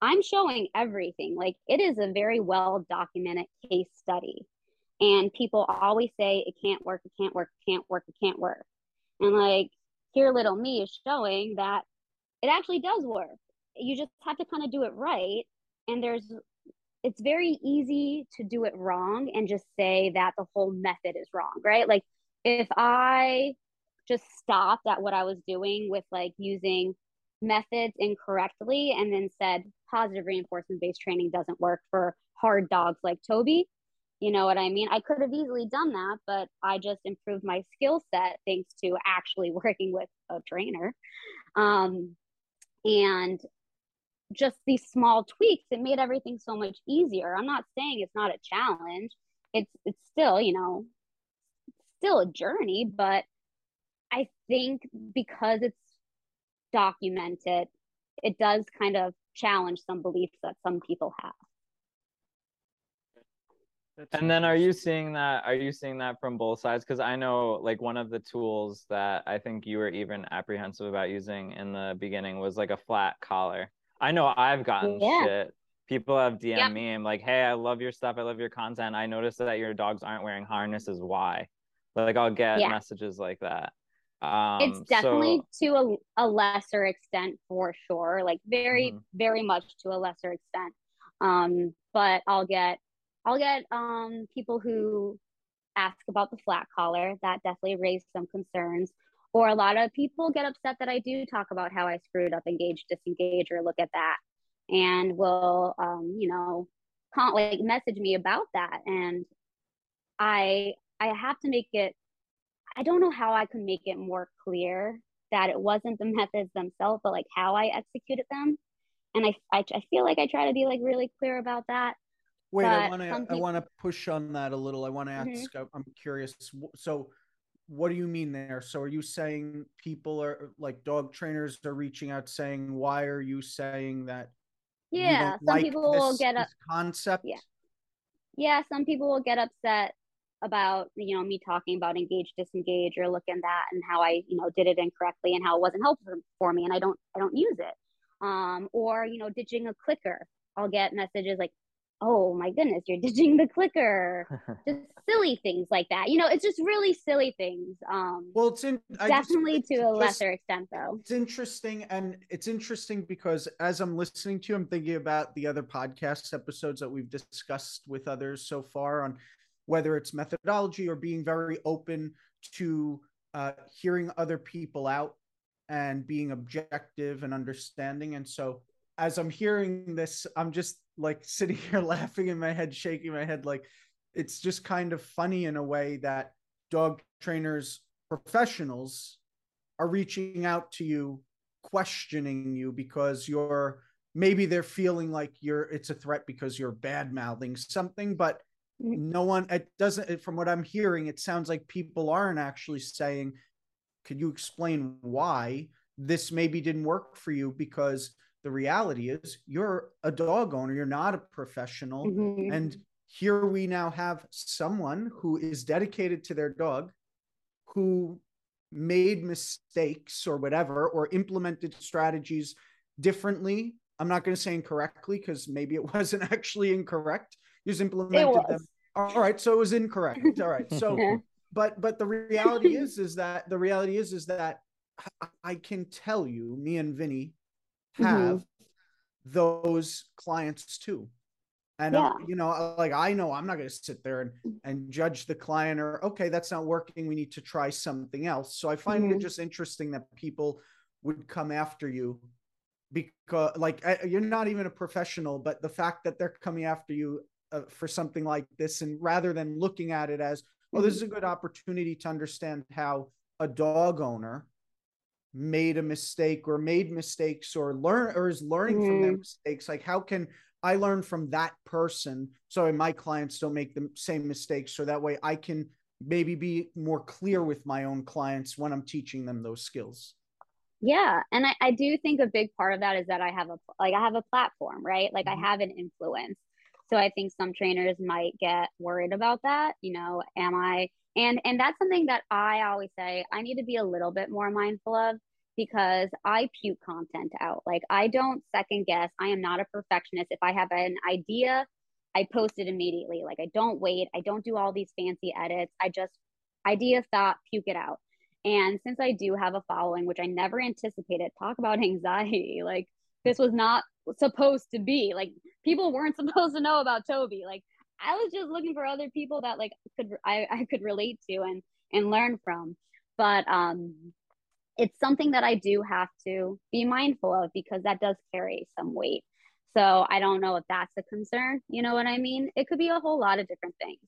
I'm showing everything. Like it is a very well documented case study. And people always say it can't work, it can't work, it can't work, it can't work. And like here little me is showing that it actually does work. You just have to kind of do it right. And there's it's very easy to do it wrong and just say that the whole method is wrong, right? Like if I just stopped at what I was doing with like using methods incorrectly and then said positive reinforcement based training doesn't work for hard dogs like Toby. You know what I mean? I could have easily done that, but I just improved my skill set thanks to actually [LAUGHS] working with a trainer. Um, and just these small tweaks, it made everything so much easier. I'm not saying it's not a challenge. It's it's still, you know, still a journey, but think because it's documented, it does kind of challenge some beliefs that some people have. And then are you seeing that are you seeing that from both sides? Because I know like one of the tools that I think you were even apprehensive about using in the beginning was like a flat collar. I know I've gotten Yeah. shit. People have DM Yep. me. I'm like, hey, I love your stuff. I love your content. I noticed that your dogs aren't wearing harnesses. Why? Like I'll get Yeah. messages like that. Um, it's definitely so, to a, a lesser extent for sure, like very, Mhm. very much to a lesser extent. Um, but I'll get I'll get um people who ask about the flat collar that definitely raised some concerns. Or a lot of people get upset that I do talk about how I screwed up engage, disengage, or look at that, and will um, you know, con- like message me about that. And I I have to make it. I don't know how I can make it more clear that it wasn't the [LAUGHS] methods themselves, but like how I executed them. And I I, I feel like I try to be like really clear about that. Wait, I want to I want to push on that a little. I want to Mhm. ask. I- I'm curious. So, what do you mean there? So, are you saying people are like dog trainers are reaching out saying, "Why are you saying that?" Yeah, some like people will get up. this concept. Yeah. Yeah, some people will get upset about you know me talking about engage, disengage, or look at that and how I you know did it incorrectly and how it wasn't helpful for me and I don't I don't use it. Um, or you know ditching a clicker. I'll get messages like, "Oh my goodness, you're ditching the clicker." [LAUGHS] just silly things like that. You know, it's just really silly things. Um, Well, it's in I just- definitely it's to a just- lesser extent, though. It's interesting, and it's interesting because as I'm listening to, you, I'm thinking about the other podcast episodes that we've discussed with others so far on whether it's methodology or being very open to uh, hearing other people out and being objective and understanding. And so, as I'm hearing this, I'm just like [LAUGHS] sitting here laughing in my head, shaking my head, like it's just kind of funny in a way that dog trainers, professionals, are reaching out to you questioning you because you're maybe they're feeling like you're it's a threat because you're bad mouthing something but no one it doesn't from what i'm hearing it sounds like people aren't actually saying could you explain why this maybe didn't work for you? Because the reality is you're a dog owner you're not a professional Mhm. and here we now have someone who is dedicated to their dog who made mistakes or whatever or implemented strategies differently. I'm not going to say incorrectly because maybe it [LAUGHS] wasn't actually incorrect you just implemented them. All right, so it was incorrect. All right, so [LAUGHS] but but the reality is is that the reality is is that I- I can tell you, me and Vinny have those clients too. And uh, Yeah. you know, like I know I'm not going to sit there and and judge the client or okay, that's not working. We need to try something else. So I find it Mhm. just interesting that people would come after you because like uh, you're not even a professional, but the fact that they're coming after you uh, for something like this, and rather than looking at it as oh, this is a good opportunity to understand how a dog owner made a mistake or made mistakes or learn or is learning from their Mhm. mistakes like how can i learn from that person so my clients don't make the same mistakes so that way i can maybe be more clear with my own clients when i'm teaching them those skills Yeah, and I, I do think a big part of that is that I have a like I have a platform, right? Like. I have an influence. So I think some trainers might get worried about that, you know, am I and and that's something that I always say I need to be a little bit more mindful of because I puke content out. Like I don't second guess. I am not a perfectionist. If I have an idea, I post it immediately. Like I don't wait. I don't do all these fancy edits. I just idea, thought, puke it out. And since I do have a following, which I never anticipated, talk about [LAUGHS] anxiety. Like this was not supposed to be. Like people weren't [LAUGHS] supposed to know about Toby. Like I was just looking for other people that like could I, I could relate to and and learn from. But um it's something that I do have to be mindful of because that does carry some weight. So I don't know if that's a concern. You know what I mean? It could be a whole lot of different things.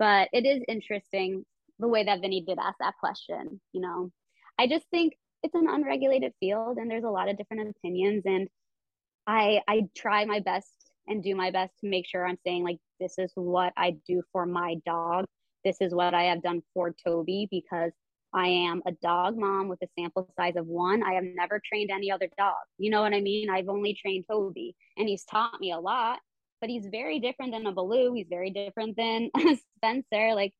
But it is interesting the way that Vinny did ask that question. You know, I just think it's an unregulated field and there's a lot of different opinions. And I I try my best and do my best to make sure I'm saying like this is what I do for my dog. This is what I have done for Toby because I am a dog mom with a sample size of one. I have never trained any other dog. You know what I mean? I've only trained Toby and he's taught me a lot, but he's very different than a Baloo. He's very different than [LAUGHS] Spencer. Like,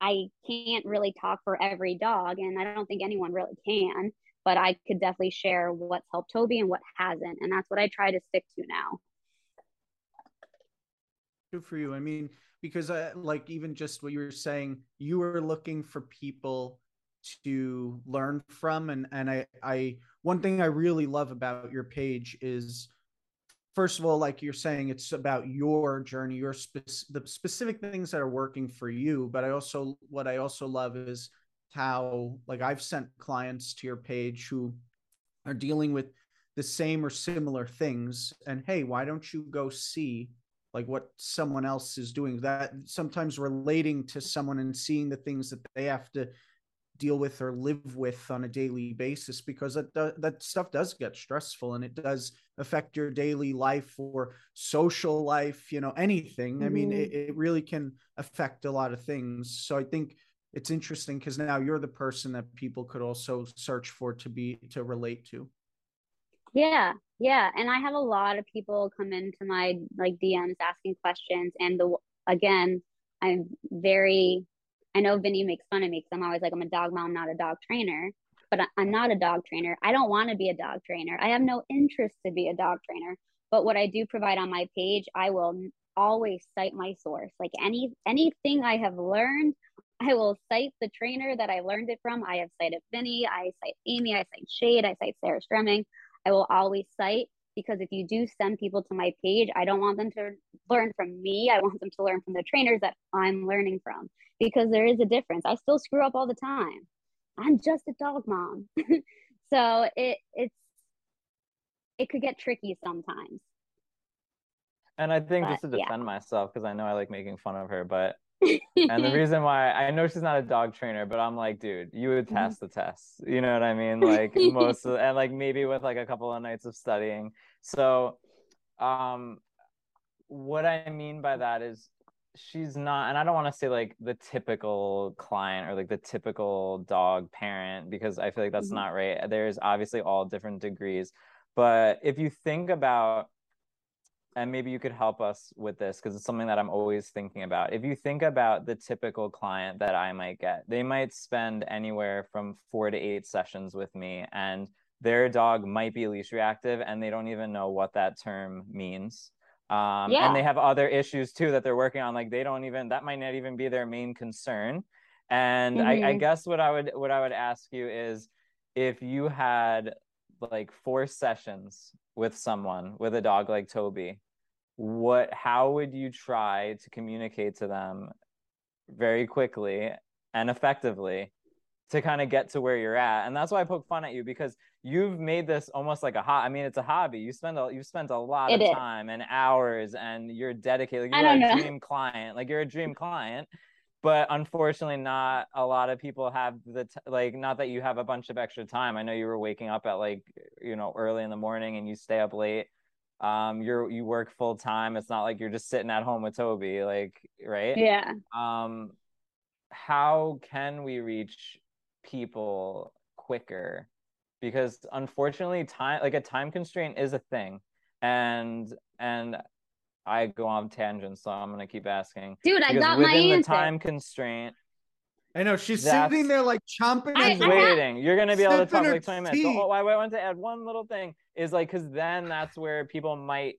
I can't really talk for every dog, and I don't think anyone really can, but I could definitely share what's helped Toby and what hasn't. And that's what I try to stick to now. good for you i mean because I, like even just what you were saying you were looking for people to learn from and and i i one thing i really love about your page is first of all like you're saying it's about your journey your spec- the specific things that are working for you but i also what i also love is how like i've sent clients to your page who are dealing with the same or similar things and hey why don't you go see like what someone else is doing? That sometimes relating to someone and seeing the things that they have to deal with or live with on a daily basis because that that stuff does get stressful and it does affect your daily life or social life you know anything. Mm-hmm. i mean it, it really can affect a lot of things. So i think it's interesting because now you're the person that people could also search for to be to relate to. Yeah yeah and i have a lot of people come into my like dms asking questions and the again i'm very i know vinny makes fun of me because i'm always like i'm a dog mom not a dog trainer but i'm not a dog trainer. I don't want to be a dog trainer. I have no interest to be a dog trainer but what i do provide on my page i will always cite my source. Like any anything i have learned I will cite the trainer that I learned it from. I have cited Vinny, I cite Amy, I cite Shade, I cite Sarah Stremming. I will always cite because if you do send people to my page, I don't want them to learn from me. I want them to learn from the trainers that I'm learning from because there is a difference. I still screw up all the time. I'm just a dog mom. [LAUGHS] so it it's it could get tricky sometimes. And I think but, just to defend yeah. myself, because I know I like making fun of her, but and the [LAUGHS] reason why I know she's not a dog trainer, but I'm like, dude, you would pass the test. You know what I mean? [LAUGHS] Like most of, and like maybe with like a couple of nights of studying. So, um, what I mean by that is she's not, and I don't want to say like the typical client or like the typical dog parent because I feel like that's mm-hmm. not right. There's obviously all different degrees, but if you think about and maybe you could help us with this because it's something that I'm always thinking about. If you think about the typical client that I might get, they might spend anywhere from four to eight sessions with me, and their dog might be leash reactive and they don't even know what that term means. Um, Yeah. and they have other issues too that they're working on. Like they don't even that might not even be their main concern. And I, I Mhm. guess what I would what I would ask you is if you had like four sessions with someone with a dog like Toby, what how would you try to communicate to them very quickly and effectively to kind of get to where you're at and that's why i poke fun at you because you've made this almost like a hobby i mean it's a hobby you spend a you've spent a lot It of is. time and hours and you're dedicated I you're don't a know. dream client like you're a dream client but unfortunately not a lot of people have the t- like not that you have a bunch of extra time i know you were waking up at like you know early in the morning and you stay up late um you're you work full time it's not like you're just sitting at home with toby like right Yeah. um how can we reach people quicker because unfortunately time like a time constraint is a thing and and i go on tangents so i'm to keep asking Dude, I got my answer. time constraint I know she's That's- sitting there like chomping I- at She's I waiting. You're gonna be able to sipping talk her like 20 minutes. So, tea. oh, I, I want to add one little thing is like because then that's where people might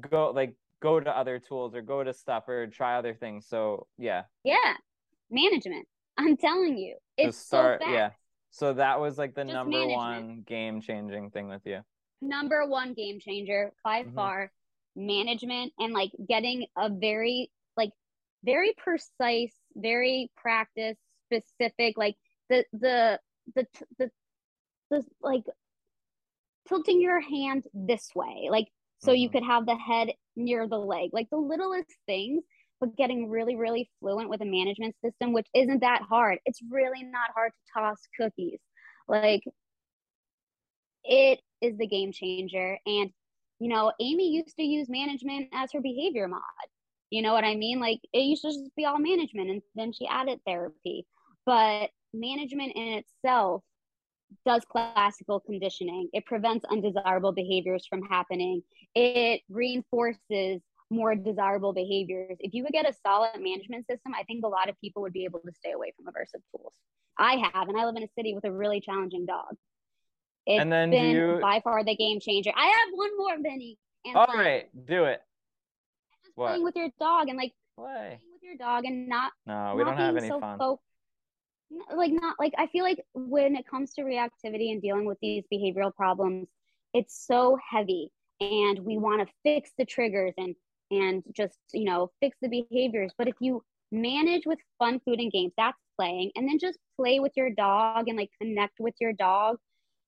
go like go to other tools or go to stuff or try other things. So yeah, Yeah. Management. I'm telling you. to It's start so fast. yeah. So that was like the Just number management. one game changing thing with you. number one game changer by Mhm. far management and like getting a very like very precise very practice specific like the the the the, the like tilting your hand this way like so you Mhm. could have the head near the leg like the littlest things but getting really really fluent with a management system which isn't that hard it's really not hard to toss cookies like it is the game changer. And, you know, Amy used to use management as her behavior mod. You know what I mean? Like it used to just be all management and then she added therapy. But management in itself does classical conditioning. It prevents undesirable behaviors from happening. It reinforces more desirable behaviors. If you would get a solid management system, I think a lot of people would be able to stay away from aversive tools. I have, and I live in a city with a really challenging dog. It's And then been you- by far the game changer. I have one more. And All right, do it. Just What? playing with your dog and like Play. playing with your dog and not No, we not don't have any so fun. fo- like not like I feel like when it comes to reactivity and dealing with these behavioral problems, it's so heavy and we want to fix the triggers and and just you know fix the behaviors. But if you manage with fun food and games, that's playing, and then just play with your dog and like connect with your dog,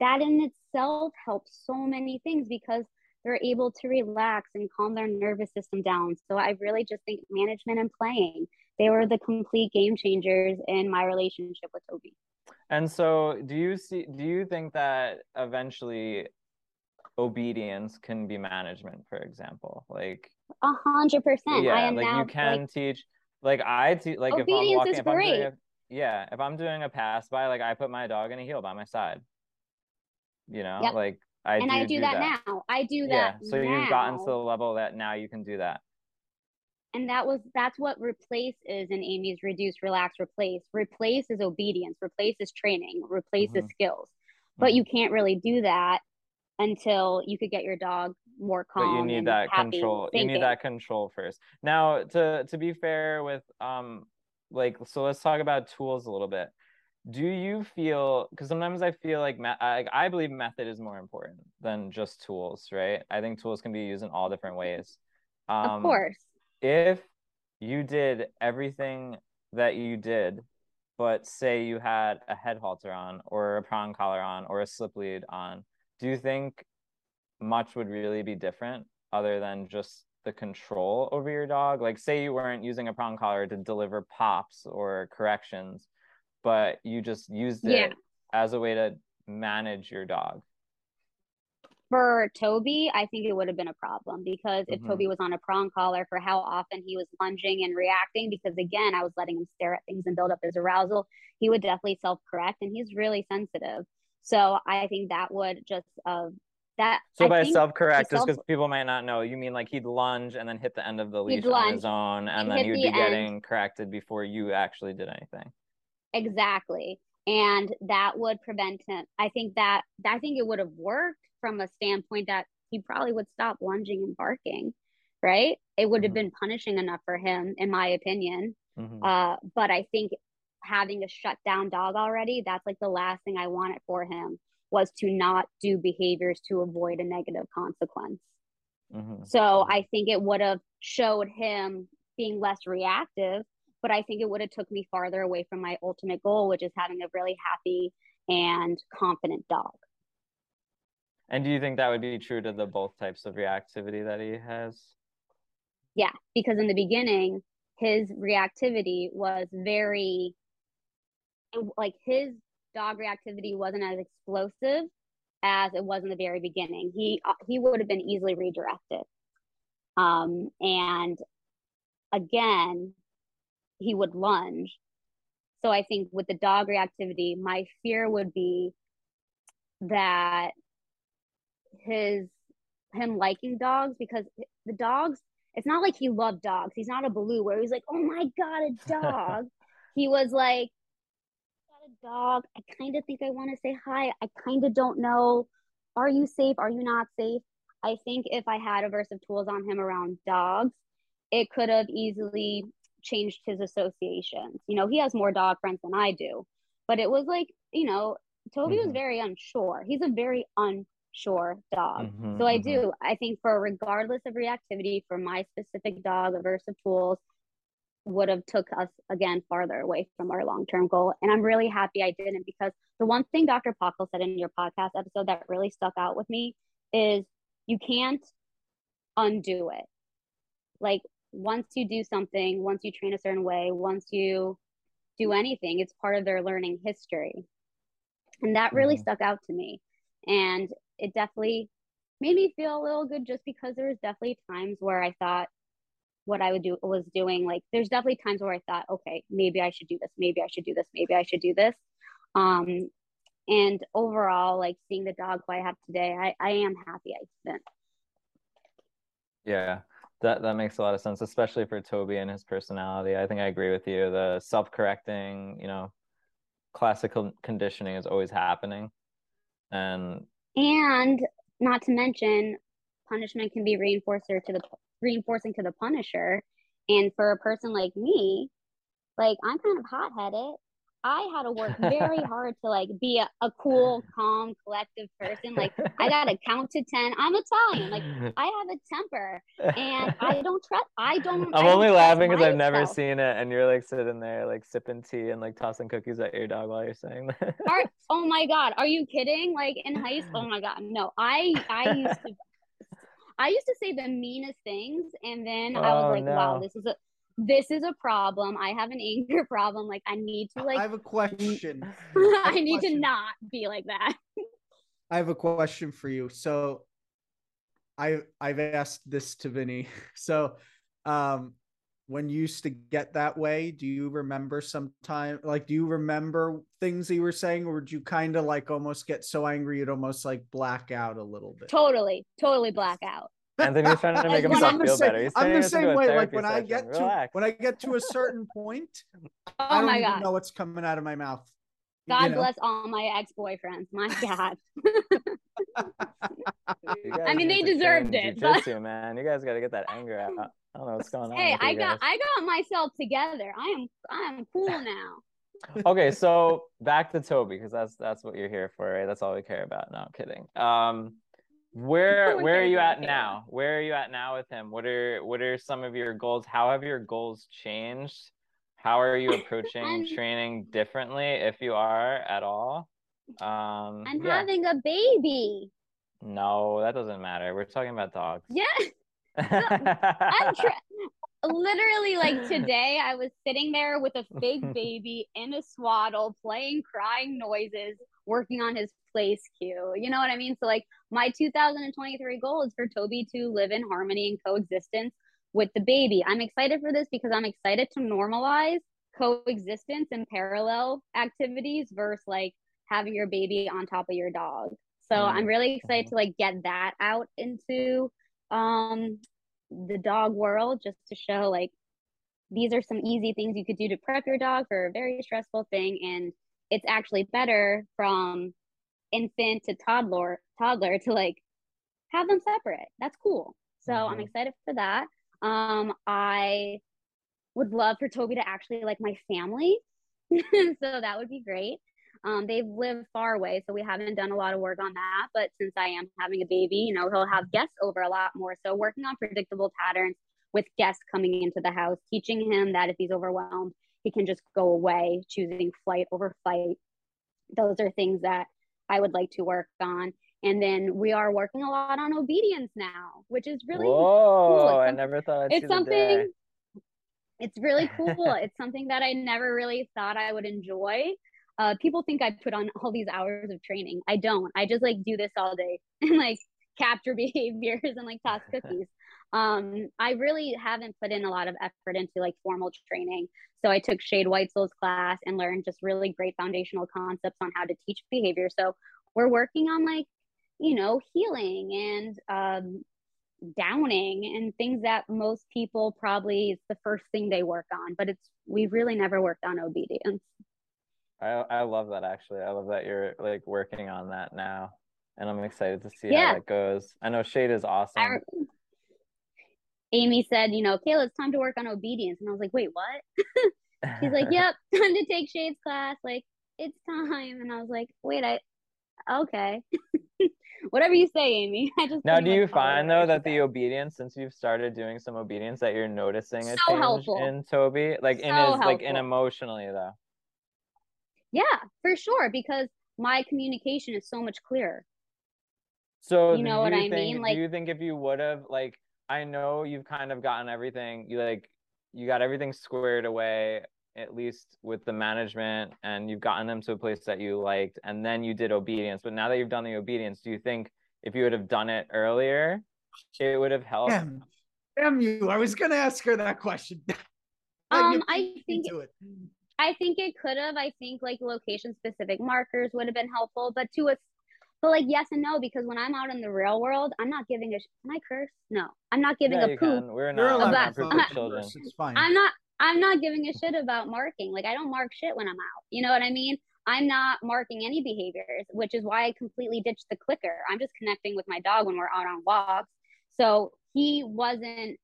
that in itself helps so many things because they're able to relax and calm their nervous system down. So I really just think management and playing they were the complete game changers in my relationship with Toby. And so, do you see? Do you think that eventually obedience can be management, for example? Like, A hundred percent. I yeah, am like now you can like teach. Like I te- like if I'm walking, is if I'm doing a, yeah, if I'm doing a pass by, like I put my dog in a heel by my side. You know, Yep. like I and do I do, that, now. I do that. Yeah, that so you've gotten to the level that now you can do that. And that was that's what replace is in Amy's reduce, relax, replace. Replace is obedience, replace is training, replace is Mhm. skills. But Mhm. you can't really do that until you could get your dog more calm. but you need that control you need that control first now to to be fair with um like so let's talk about tools a little bit do you feel because sometimes i feel like me- I, I believe method is more important than just tools right i think tools can be used in all different ways um Of course. If you did everything that you did but say you had a head halter on or a prong collar on or a slip lead on do you think much would really be different other than just the control over your dog like say you weren't using a prong collar to deliver pops or corrections but you just used it Yeah. as a way to manage your dog for Toby, I think it would have been a problem because if Mhm. Toby was on a prong collar for how often he was lunging and reacting, because again, I was letting him stare at things and build up his arousal, he would definitely self correct and he's really sensitive. So I think that would just uh that so I by self correct just because people might not know you mean like he'd lunge and then hit the end of the leash on his own and then would the be end. getting corrected before you actually did anything Exactly. And that would prevent him. I think that I think it would have worked from a standpoint that he probably would stop lunging and barking right? It would have Mhm. been punishing enough for him, in my opinion. Mhm. Uh, but I think having a shut down dog already, that's like the last thing I wanted for him was to not do behaviors to avoid a negative consequence. Mhm. So I think it would have showed him being less reactive, but I think it would have took me farther away from my ultimate goal, which is having a really happy and confident dog. And do you think that would be true to the both types of reactivity that he has? Yeah, because in the beginning, his reactivity was very like his dog reactivity wasn't as explosive as it was in the very beginning. He uh, he would have been easily redirected. Um, and again, he would lunge. So I think with the dog reactivity, my fear would be that his him liking dogs because the dogs it's not like he loved dogs. He's not a Baloo where he's like, "Oh my god, a [LAUGHS] dog." he was like, "Got a dog. I kind of think I want to say hi. I kind of don't know. Are you safe? Are you not safe?" I think if I had aversive tools on him around dogs, it could have easily changed his associations. You know, he has more dog friends than I do, but it was like, you know, Toby was Mhm. very unsure. He's a very unsure dog. Mhm, So I mhm. do. I think for regardless of reactivity for my specific dog, aversive tools would have took us again farther away from our long-term goal. And I'm really happy I didn't because the one thing Dr. Pachel said in your podcast episode that really stuck out with me is you can't undo it. Like once you do something, once you train a certain way, once you do anything, it's part of their learning history. And that really Mhm. stuck out to me. And it definitely made me feel a little good just because there was definitely times where I thought what I would do was doing like there's definitely times where I thought, okay, maybe I should do this, maybe I should do this, maybe I should do this. Um and overall, like seeing the dog who I have today, I, I am happy I didn't. Yeah, that that makes a lot of sense, especially for Toby and his personality. I think I agree with you. The self-correcting, you know, classical conditioning is always happening. And And not to mention, punishment can be reinforcer to the reinforcing to the punisher. And for a person like me, like I'm kind of hot headed. I had to work very [LAUGHS] hard to like be a, a cool, calm, collective person. Like I gotta count to ten. I'm Italian. Like [LAUGHS] I have a temper, and I don't trust. I don't. I I'm don't only laughing because I've never seen it, and you're like sitting there, like sipping tea and like tossing cookies at your dog while you're saying that. Are, oh my god, are you kidding? Like in high school? Oh [LAUGHS] my god, no. I I used to I used to say the meanest things, and then I was Oh, like, wow, this is a this is a problem. I have an anger [LAUGHS] problem. Like I need to like I have a question. [LAUGHS] I have need to not be like that. [LAUGHS] I have a question for you. So I I've asked this to Vinny. So um when you used to get that way, do you remember some time like do you remember things that you were saying or would you kind of like almost get so angry you'd almost like black out a little bit? Totally, totally black out. Anthony's trying to [LAUGHS] make Like, when himself I'm the feel same- better. He's I'm the same way. Like therapy when I session. get to Relax. when I get to a certain [LAUGHS] point, Oh I don't my even god. know what's coming out of my mouth. You God know? bless all my ex boyfriends. My [LAUGHS] God. I mean, they deserved it, but- jujitsu, man. You guys got to get that anger out. I don't know what's going on. hey, I got guys. I got myself together. I am I am cool now. okay, so back to Toby because that's that's what you're here for, right? That's all we care about. No, I'm kidding. Um, where [LAUGHS] where are you at now? Where are you at now with him? What are what are some of your goals? How have your goals changed? How are you approaching training differently, if you are at all? Um, I'm yeah. having a baby. No, that doesn't matter. We're talking about dogs. Yeah. [LAUGHS] I'm tr- literally like today I was sitting there with a fake [LAUGHS] baby in a swaddle playing crying noises working on his place cue. You know what I mean? So like my 2023 goal is for Toby to live in harmony and coexistence with the baby. I'm excited for this because I'm excited to normalize coexistence and parallel activities versus like having your baby on top of your dog. So Mm, I'm really excited to like get that out into um the dog world just to show like these are some easy things you could do to prep your dog for a very stressful thing and it's actually better from infant to toddler toddler to like have them separate that's cool So I'm Mhm. excited for that. Um, I would love for Toby to actually like my family. [LAUGHS] so that would be great. Um, they live far away, so we haven't done a lot of work on that. But since I am having a baby, you know, he'll have guests over a lot more. So working on predictable patterns with guests coming into the house, teaching him that if he's overwhelmed, he can just go away, choosing flight over fight. Those are things that I would like to work on. And then we are working a lot on obedience now, which is really Whoa, It's I never thought I'd it's something it's really cool. [LAUGHS] It's something that i never really thought i would enjoy. Uh, people think i put on all these hours of training. I don't. I just like do this all day [LAUGHS] and like capture [LAUGHS] behaviors and like toss cookies um i really haven't put in a lot of effort into like formal training so i took shade Whitesel's class and learned just really great foundational concepts on how to teach behavior so we're working on like you know heeling and um downing and things that most people probably it's the first thing they work on but it's we've really never worked on obedience I I love that actually. I love that you're like working on that now, and I'm excited to see Yeah. how that goes. I know Shade is awesome. I, amy said you know kayla it's time to work on obedience. And i was like wait what? [LAUGHS] She's like yep [LAUGHS] time to take shades class. Like it's time. And i was like wait i okay. [LAUGHS] Whatever you say amy. I just Now, do you find though that the obedience, since you've started doing some obedience, that you're noticing a So change helpful. in Toby, like in So his like in emotionally though? yeah for sure because my communication is so much clearer. So You know what I think, mean? Like- do you think if you would have like I know you've kind of gotten everything you like you got everything squared away at least with the management and you've gotten them to a place that you liked and then you did obedience. But now that you've done the obedience, do you think if you would have done it earlier, it would have helped? Damn, damn you! I was gonna ask her that question. [LAUGHS] Um, I think- to it. I think it could have. I think like location specific markers would have been helpful, but to us, but like yes and no because when I'm out in the real world, I'm not giving a. Sh- can I curse? No, I'm not giving Yeah, a you poop. can. We're not, allowed we're About- not to perfect vote, children. It's fine. I'm not. I'm not giving a shit about marking. Like I don't mark shit when I'm out. You know what I mean? I'm not marking any behaviors, which is why I completely ditched the clicker. I'm just connecting with my dog when we're out on walks. So he wasn't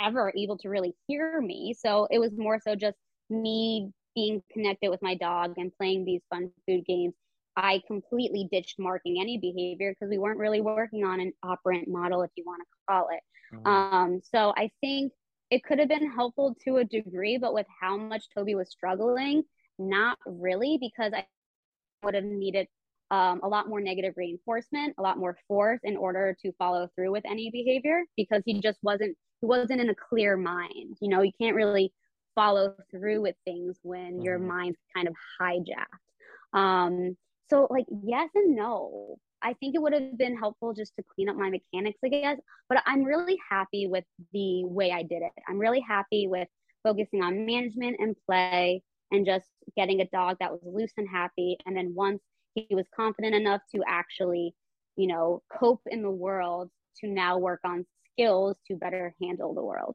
ever able to really hear me. So it was more so just me being connected with my dog and playing these fun food games. I completely ditched marking any behavior because we weren't really working on an operant model, if you want to call it. Mhm. Um, so I think it could have been helpful to a degree, but with how much Toby was struggling, not really, because I would have needed um, a lot more negative reinforcement, a lot more force in order to follow through with any behavior because he just wasn't he wasn't in a clear mind. You know, you can't really follow through with things when your Mhm. mind's kind of hijacked. Um, so like yes and no. I think it would have been helpful just to clean up my mechanics, I guess. But I'm really happy with the way I did it. I'm really happy with focusing on management and play and just getting a dog that was loose and happy. And then once he was confident enough to actually, you know, cope in the world, to now work on skills to better handle the world.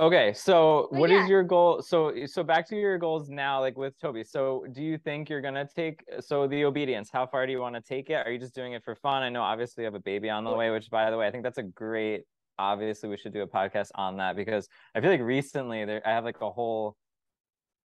Okay, so But what is yeah. your goal? So so back to your goals now, like with Toby. So do you think you're gonna take so the obedience? How far do you want to take it? Are you just doing it for fun? I know obviously you have a baby on the way, which by the way, I think that's a great. Obviously, we should do a podcast on that because I feel like recently there I have like a whole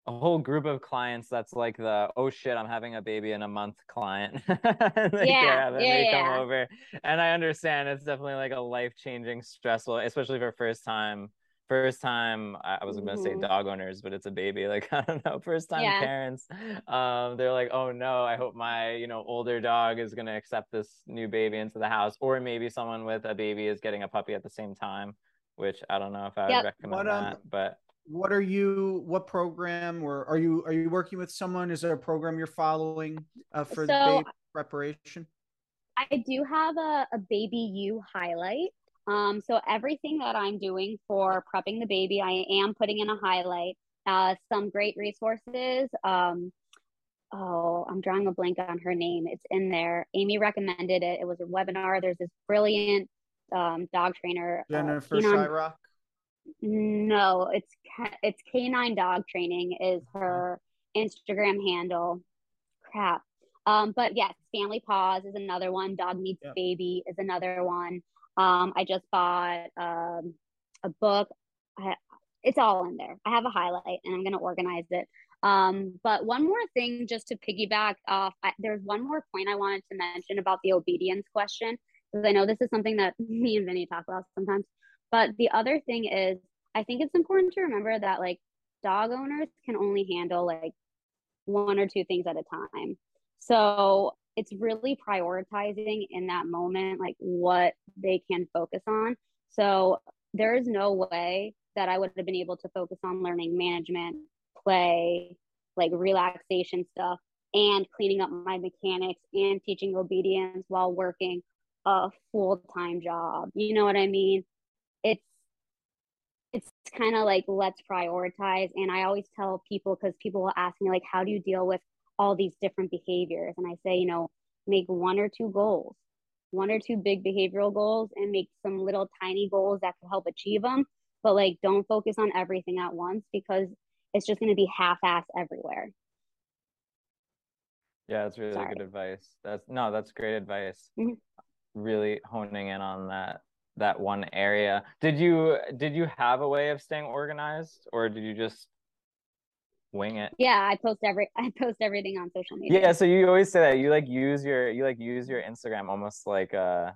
a whole group of clients that's like the oh shit i'm having a baby in a month client [LAUGHS] Yeah, grab it and yeah, come yeah. over and i understand it's definitely like a life-changing stressful especially for first time first time i I was gonna say Mhm. dog owners but it's a baby like [LAUGHS] i don't know first time Yeah. parents um they're like oh no i hope my you know older dog is gonna accept this new baby into the house or maybe someone with a baby is getting a puppy at the same time which i don't know if i would recommend What, um, that but What are you? What program? Or are you? Are you working with someone? Is there a program you're following uh, for the So- baby preparation? I do have a, a baby you highlight. Um, so everything that I'm doing for prepping the baby, I am putting in a highlight. Uh, some great resources. Um, oh, I'm drawing a blank on her name. It's in there. Amy recommended it. It was a webinar. There's this brilliant um, dog trainer. uh, Jennifer Kenan- Shryock. No, it's it's canine dog training is her Instagram handle. Crap. Um, but yes, Family Paws is another one. Dog Meets Yep. Baby is another one. Um, I just bought um, a book. I, it's all in there. I have a highlight and I'm going to organize it. Um, but one more thing, just to piggyback off, I, there's one more point I wanted to mention about the obedience question, because I know this is something that [LAUGHS] me and Vinny talk about sometimes. But the other thing is, I think it's important to remember that like dog owners can only handle like one or two things at a time. So it's really prioritizing in that moment, like what they can focus on. So there is no way that I would have been able to focus on learning management, play, like relaxation stuff, and cleaning up my mechanics and teaching obedience while working a full time job. You know what I mean? It's it's kind of like let's prioritize. And I always tell people because people will ask me like, how do you deal with all these different behaviors? And I say, you know, make one or two goals, one or two big behavioral goals, and make some little tiny goals that can help achieve them. But like, don't focus on everything at once because it's just going to be half-ass everywhere. Yeah, that's really Sorry. good advice. That's no, that's great advice. Mm-hmm. Really honing in on that that one area. Did you did you have a way of staying organized or did you just wing it? Yeah, I post every [LAUGHS] I post everything on social media. Yeah, so you always say that you like use your you like use your Instagram almost like a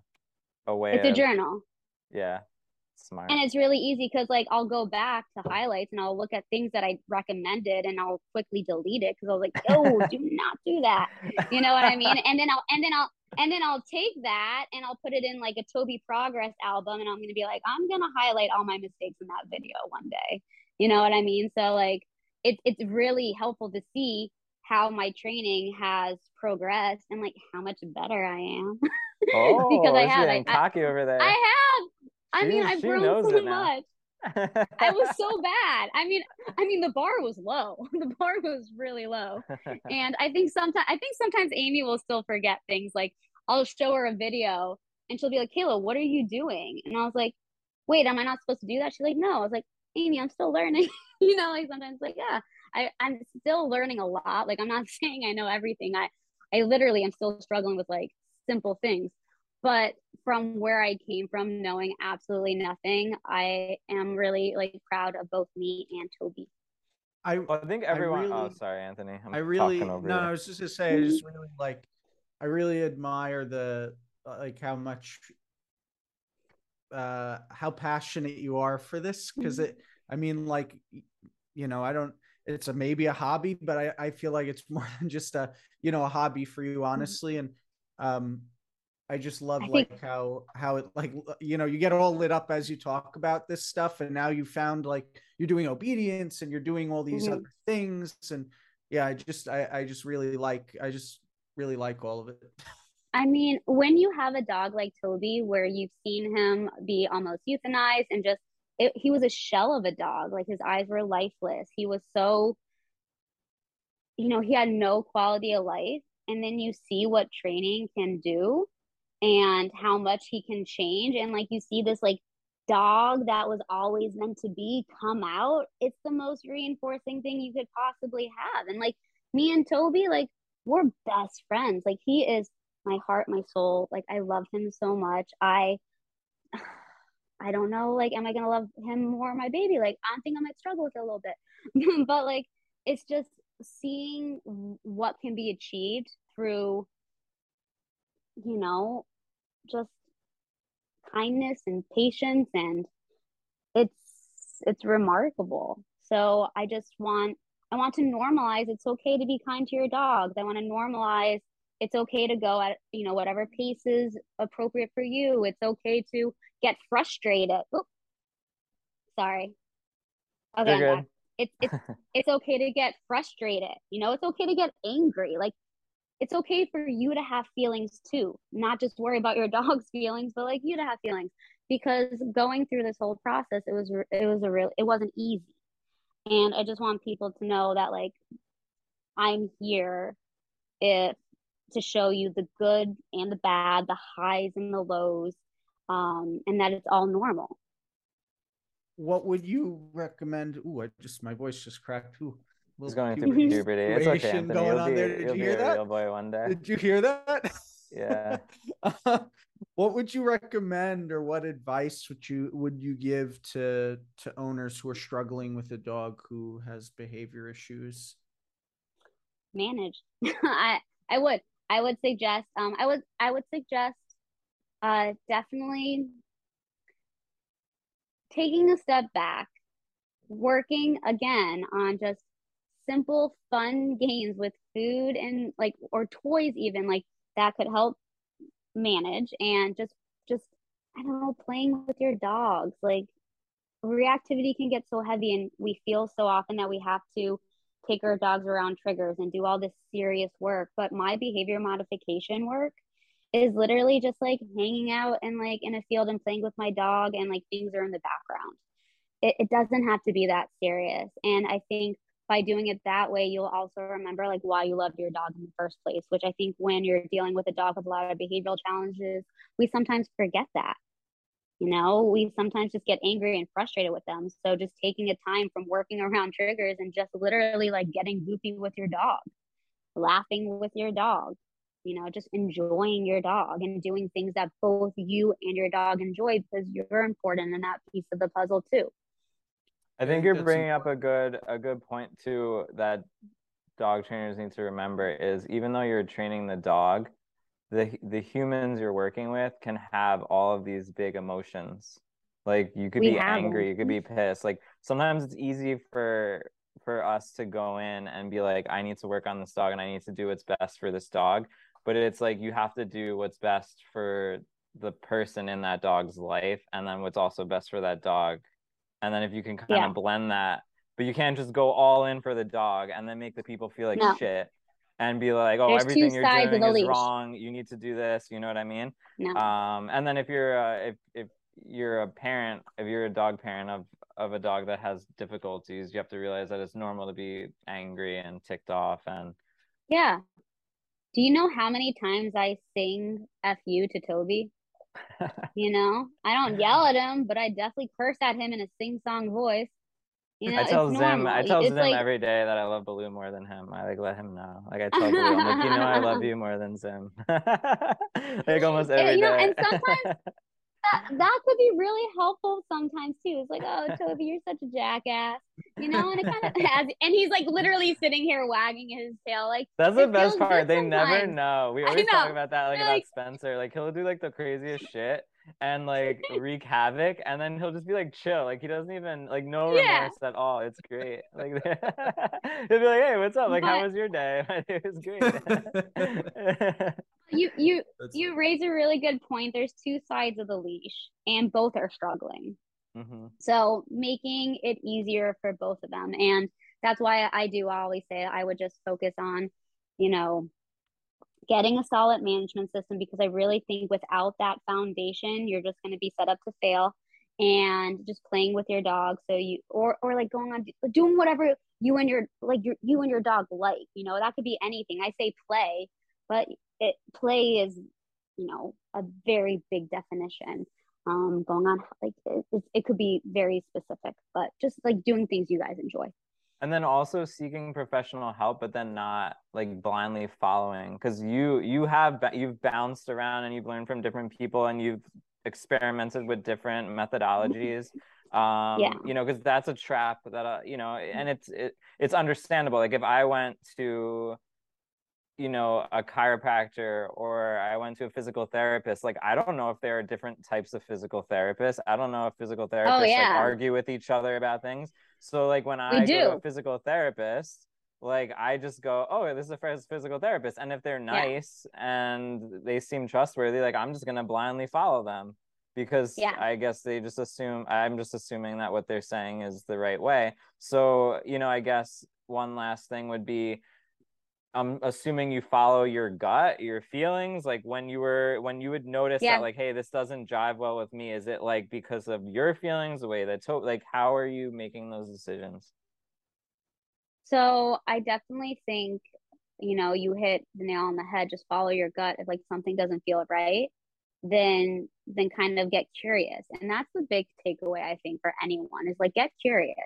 a way It's of, a journal. Yeah. Smart. And it's really easy because like I'll go back to highlights and I'll look at things that I recommended and I'll quickly delete it because I was like, oh, [LAUGHS] do not do that. You know what I mean? And then I'll and then I'll and then I'll take that and I'll put it in like a Toby progress album and I'm gonna be like, I'm gonna highlight all my mistakes in that video one day. You know what I mean? So like it's it's really helpful to see how my training has progressed and like how much better I am. Oh, [LAUGHS] because I oh, have I, cocky over there. I have. I she, mean, I've grown so much. [LAUGHS] I was so bad. I mean, I mean, the bar was low. [LAUGHS] The bar was really low, and I think sometimes, I think sometimes Amy will still forget things. Like I'll show her a video, and she'll be like, "Kayla, what are you doing?" And I was like, "Wait, am I not supposed to do that?" She's like, "No." I was like, "Amy, I'm still learning." [LAUGHS] you know, like sometimes, like, yeah, I I'm still learning a lot. Like I'm not [LAUGHS] saying I know everything. I I literally am still struggling with like simple things but from where I came from, knowing absolutely nothing, I am really like proud of both me and Toby. I, I think everyone. I really, oh, sorry, Anthony. I'm i really no. You. I was just gonna say. I just mm-hmm. really like. I really admire the uh, like how much. Uh, how passionate you are for this because mm-hmm. it. I mean, like, you know, I don't. It's a maybe a hobby, but I I feel like it's [LAUGHS] more than just a you know a hobby for you, mm-hmm. honestly, and um I just love I like think... how how it like you know you get all lit up as you talk about this stuff, and now you found like you're doing obedience and you're doing all these mm-hmm. other things, and yeah, I just I I just really like I just really like all of it. [LAUGHS] I mean, when you have a dog like Toby, where you've seen him be almost euthanized and just it, he was a shell of a dog, like his eyes were lifeless. He was so, you know, he had no quality of life. And then you see what training can do and how much he can change and like you see this like dog that was always meant to be come out it's the most reinforcing thing you could possibly have and like me and toby like we're best friends like he is my heart my soul like i love him so much. I [SIGHS] i don't know like am i gonna love him more my baby? Like i think i might struggle with it a little bit. [LAUGHS] But like it's just seeing what can be achieved through you know just kindness and patience and it's it's remarkable. So i just want i want to normalize it's okay to be kind to your dogs. I want to normalize it's okay to go at you know whatever pace is appropriate for you. It's okay to get frustrated. Oops. sorry. Okay it's it's [LAUGHS] it's okay to get frustrated. You know it's okay to get angry. Like it's okay for you to have feelings too. Not just worry about your [LAUGHS] dog's feelings but like you to have feelings. Because going through this whole process it was it was a real it wasn't easy. And i just want people to know that like i'm here if to show you the good and the bad the highs and the lows um and that it's all normal what would you recommend Ooh, I just my voice just cracked Ooh. He's going through puberty. It's okay, Anthony. Going you'll on be, there. Did you hear that? real boy one day. Did you hear that? Yeah. what [LAUGHS] what would you recommend or what advice would you would you give to to owners who are struggling with a dog who has behavior issues manage [LAUGHS] i i would i would suggest um i would i would suggest uh definitely taking a step back working again on just simple fun games with food and like or toys even like that could help manage and just just I don't know playing with your dogs. Like reactivity can get so heavy and we feel so often that we have to take our dogs around triggers and do all this serious work but my behavior modification work is literally just like hanging out and like in a field and playing with my dog and like things are in the background it, it doesn't have to be that serious and i think by doing it that way, you'll also remember like why you loved your dog in the first place, which I think when you're dealing with a dog with a lot of behavioral challenges, we sometimes forget that. You know, we sometimes just get angry and frustrated with them. So just taking a time from working [LAUGHS] around triggers and just literally like getting goofy with your dog, laughing with your dog, you know, just enjoying your dog and doing things that both you and your dog enjoy because you're important in that piece of the puzzle too. I think you're bringing up a good a good point too that dog trainers need to remember is even though you're training the dog, the the humans you're working with can have all of these big emotions. Like you could we be angry, them. you could be pissed. Like sometimes it's easy for for us to go in and be like, I need to work on this dog and I need to do what's best for this dog. But it's like you have to do what's best for the person in that dog's life and then what's also best for that dog and then if you can kind yeah. of blend that but you can't just go all in for the dog and then make the people feel like no. shit and be like oh There's everything you're doing is leash. wrong you need to do this you know what i mean no. um and then if you're uh, if if you're a parent if you're a dog parent of of a dog that has difficulties you have to realize that it's normal to be angry and ticked off and yeah do you know how many times i sing fu to toby [LAUGHS] you know, I don't yell at him, but I definitely curse at him in a sing-song voice. You know, I tell Zim, I tell Zim like... every day that I love Baloo more than him. I like let him know. Like I tell Baloo, I'm like, you know, I love [LAUGHS] you more than Zim. [LAUGHS] like almost every you know, day. and sometimes that, [LAUGHS] that could be really helpful sometimes too. It's like, oh, Toby, you're such a jackass, you know, and it kind of has, and he's like literally sitting here wagging his tail, like that's the best part. They sometimes. never know. We always know. talk about that, like about like, Spencer. Like he'll do like the craziest shit and like wreak havoc, and then he'll just be like chill, like he doesn't even like no remorse yeah. at all. It's great. Like [LAUGHS] he'll be like, hey, what's up? Like, but, how was your day? [LAUGHS] it was great [LAUGHS] you you That's you raise a really good point there's two sides of the leash and both are struggling mm-hmm. so making it easier for both of them and that's why i do always say i would just focus on you know getting a solid management system because i really think without that foundation you're just going to be set up to fail. And just playing with your dog. So you or or like going on doing whatever you and your like your you and your dog like you know that could be anything. I say play but it play is you know a very big definition. Um going on like it, it could be very specific but just like doing things you guys enjoy and then also seeking professional help but then not like blindly following because you you have you've bounced around and you've learned from different people and you've experimented with different methodologies [LAUGHS] um yeah. you know because that's a trap that uh, you know and it's it, it's understandable like if i went to you know a chiropractor or i went to a physical therapist like i don't know if there are different types of physical therapists i don't know if physical oh, therapists oh, yeah. like argue with each other about things so like when i we go to a physical therapist like i just go oh this is a physical therapist and if they're nice yeah. and they seem trustworthy like i'm just gonna blindly follow them because yeah. i guess they just assume i'm just assuming that what they're saying is the right way so you know i guess one last thing would be I'm assuming you follow your gut, your feelings. Like when you were when you would notice yeah. that like, hey, this doesn't jive well with me. Is it like because of your feelings, the way that's to- like how are you making those decisions? So I definitely think, you know, you hit the nail on the head. Just follow your gut. If like something doesn't feel right, then then kind of get curious. And that's the big takeaway I think for anyone is like get curious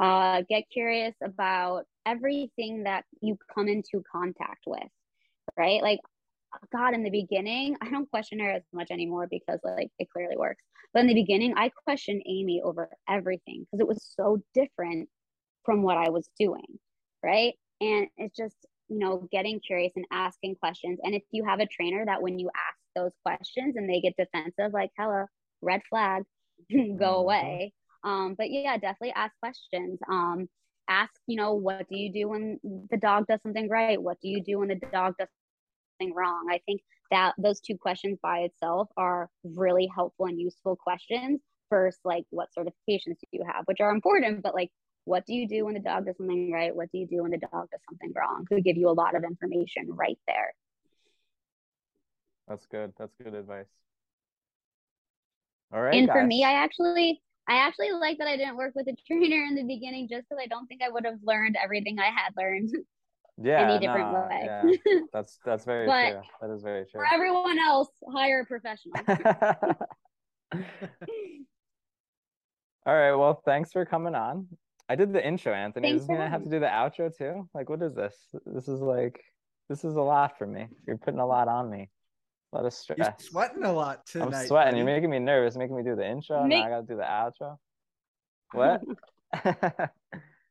uh, get curious about everything that you come into contact with, right? Like, God, in the beginning, I don't question her as much anymore because like it clearly works. But in the beginning, I questioned Amy over everything because it was so different from what I was doing. Right. And it's just, you know, getting curious and asking questions. And if you have a trainer that when you ask those questions and they get defensive, like, hello, red flag, [LAUGHS] go mm-hmm. away. Um, but yeah, definitely ask questions. Um, ask, you know, what do you do when the dog does something right? What do you do when the dog does something wrong? I think that those two questions by itself are really helpful and useful questions. First, like what certifications do you have, which are important, but like what do you do when the dog does something right? What do you do when the dog does something wrong? Could give you a lot of information right there. That's good. That's good advice. All right. And guys. for me, I actually I actually like that I didn't work with a [LAUGHS] trainer in the beginning just because I don't think I would have learned everything I had learned. [LAUGHS] Yeah, any different no, way. Yeah. [LAUGHS] That's that's very true. That is very true. For everyone else, hire a professional. All right. Well, thanks for coming on. I did the intro, Anthony. Thanks is gonna have to do the outro too? Like, what is this? This is like, this is a lot for me. You're putting a lot on me. A lot of stress. You're sweating a lot tonight. I'm sweating. Buddy. You're making me nervous, making me do the intro. Make- now I gotta do the outro. [LAUGHS] What? [LAUGHS]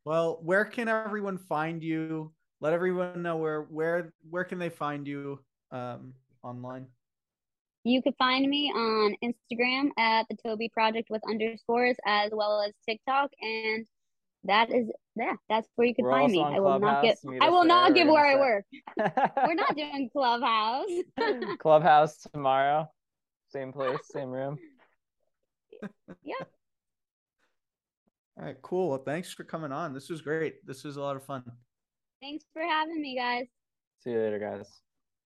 well, where can everyone find you? Let everyone know where where where can they find you um, online. You could find me on Instagram at the Toby Project with underscores, as well as TikTok, and that is yeah, that's where you can We're find me. I will not get I will not give where I work. We're not doing Clubhouse. [LAUGHS] [LAUGHS] Clubhouse tomorrow. Same place, same room. Yeah. All right, cool. Well, thanks for coming on. This was great. This was a lot of fun. Thanks for having me, guys. See you later, guys.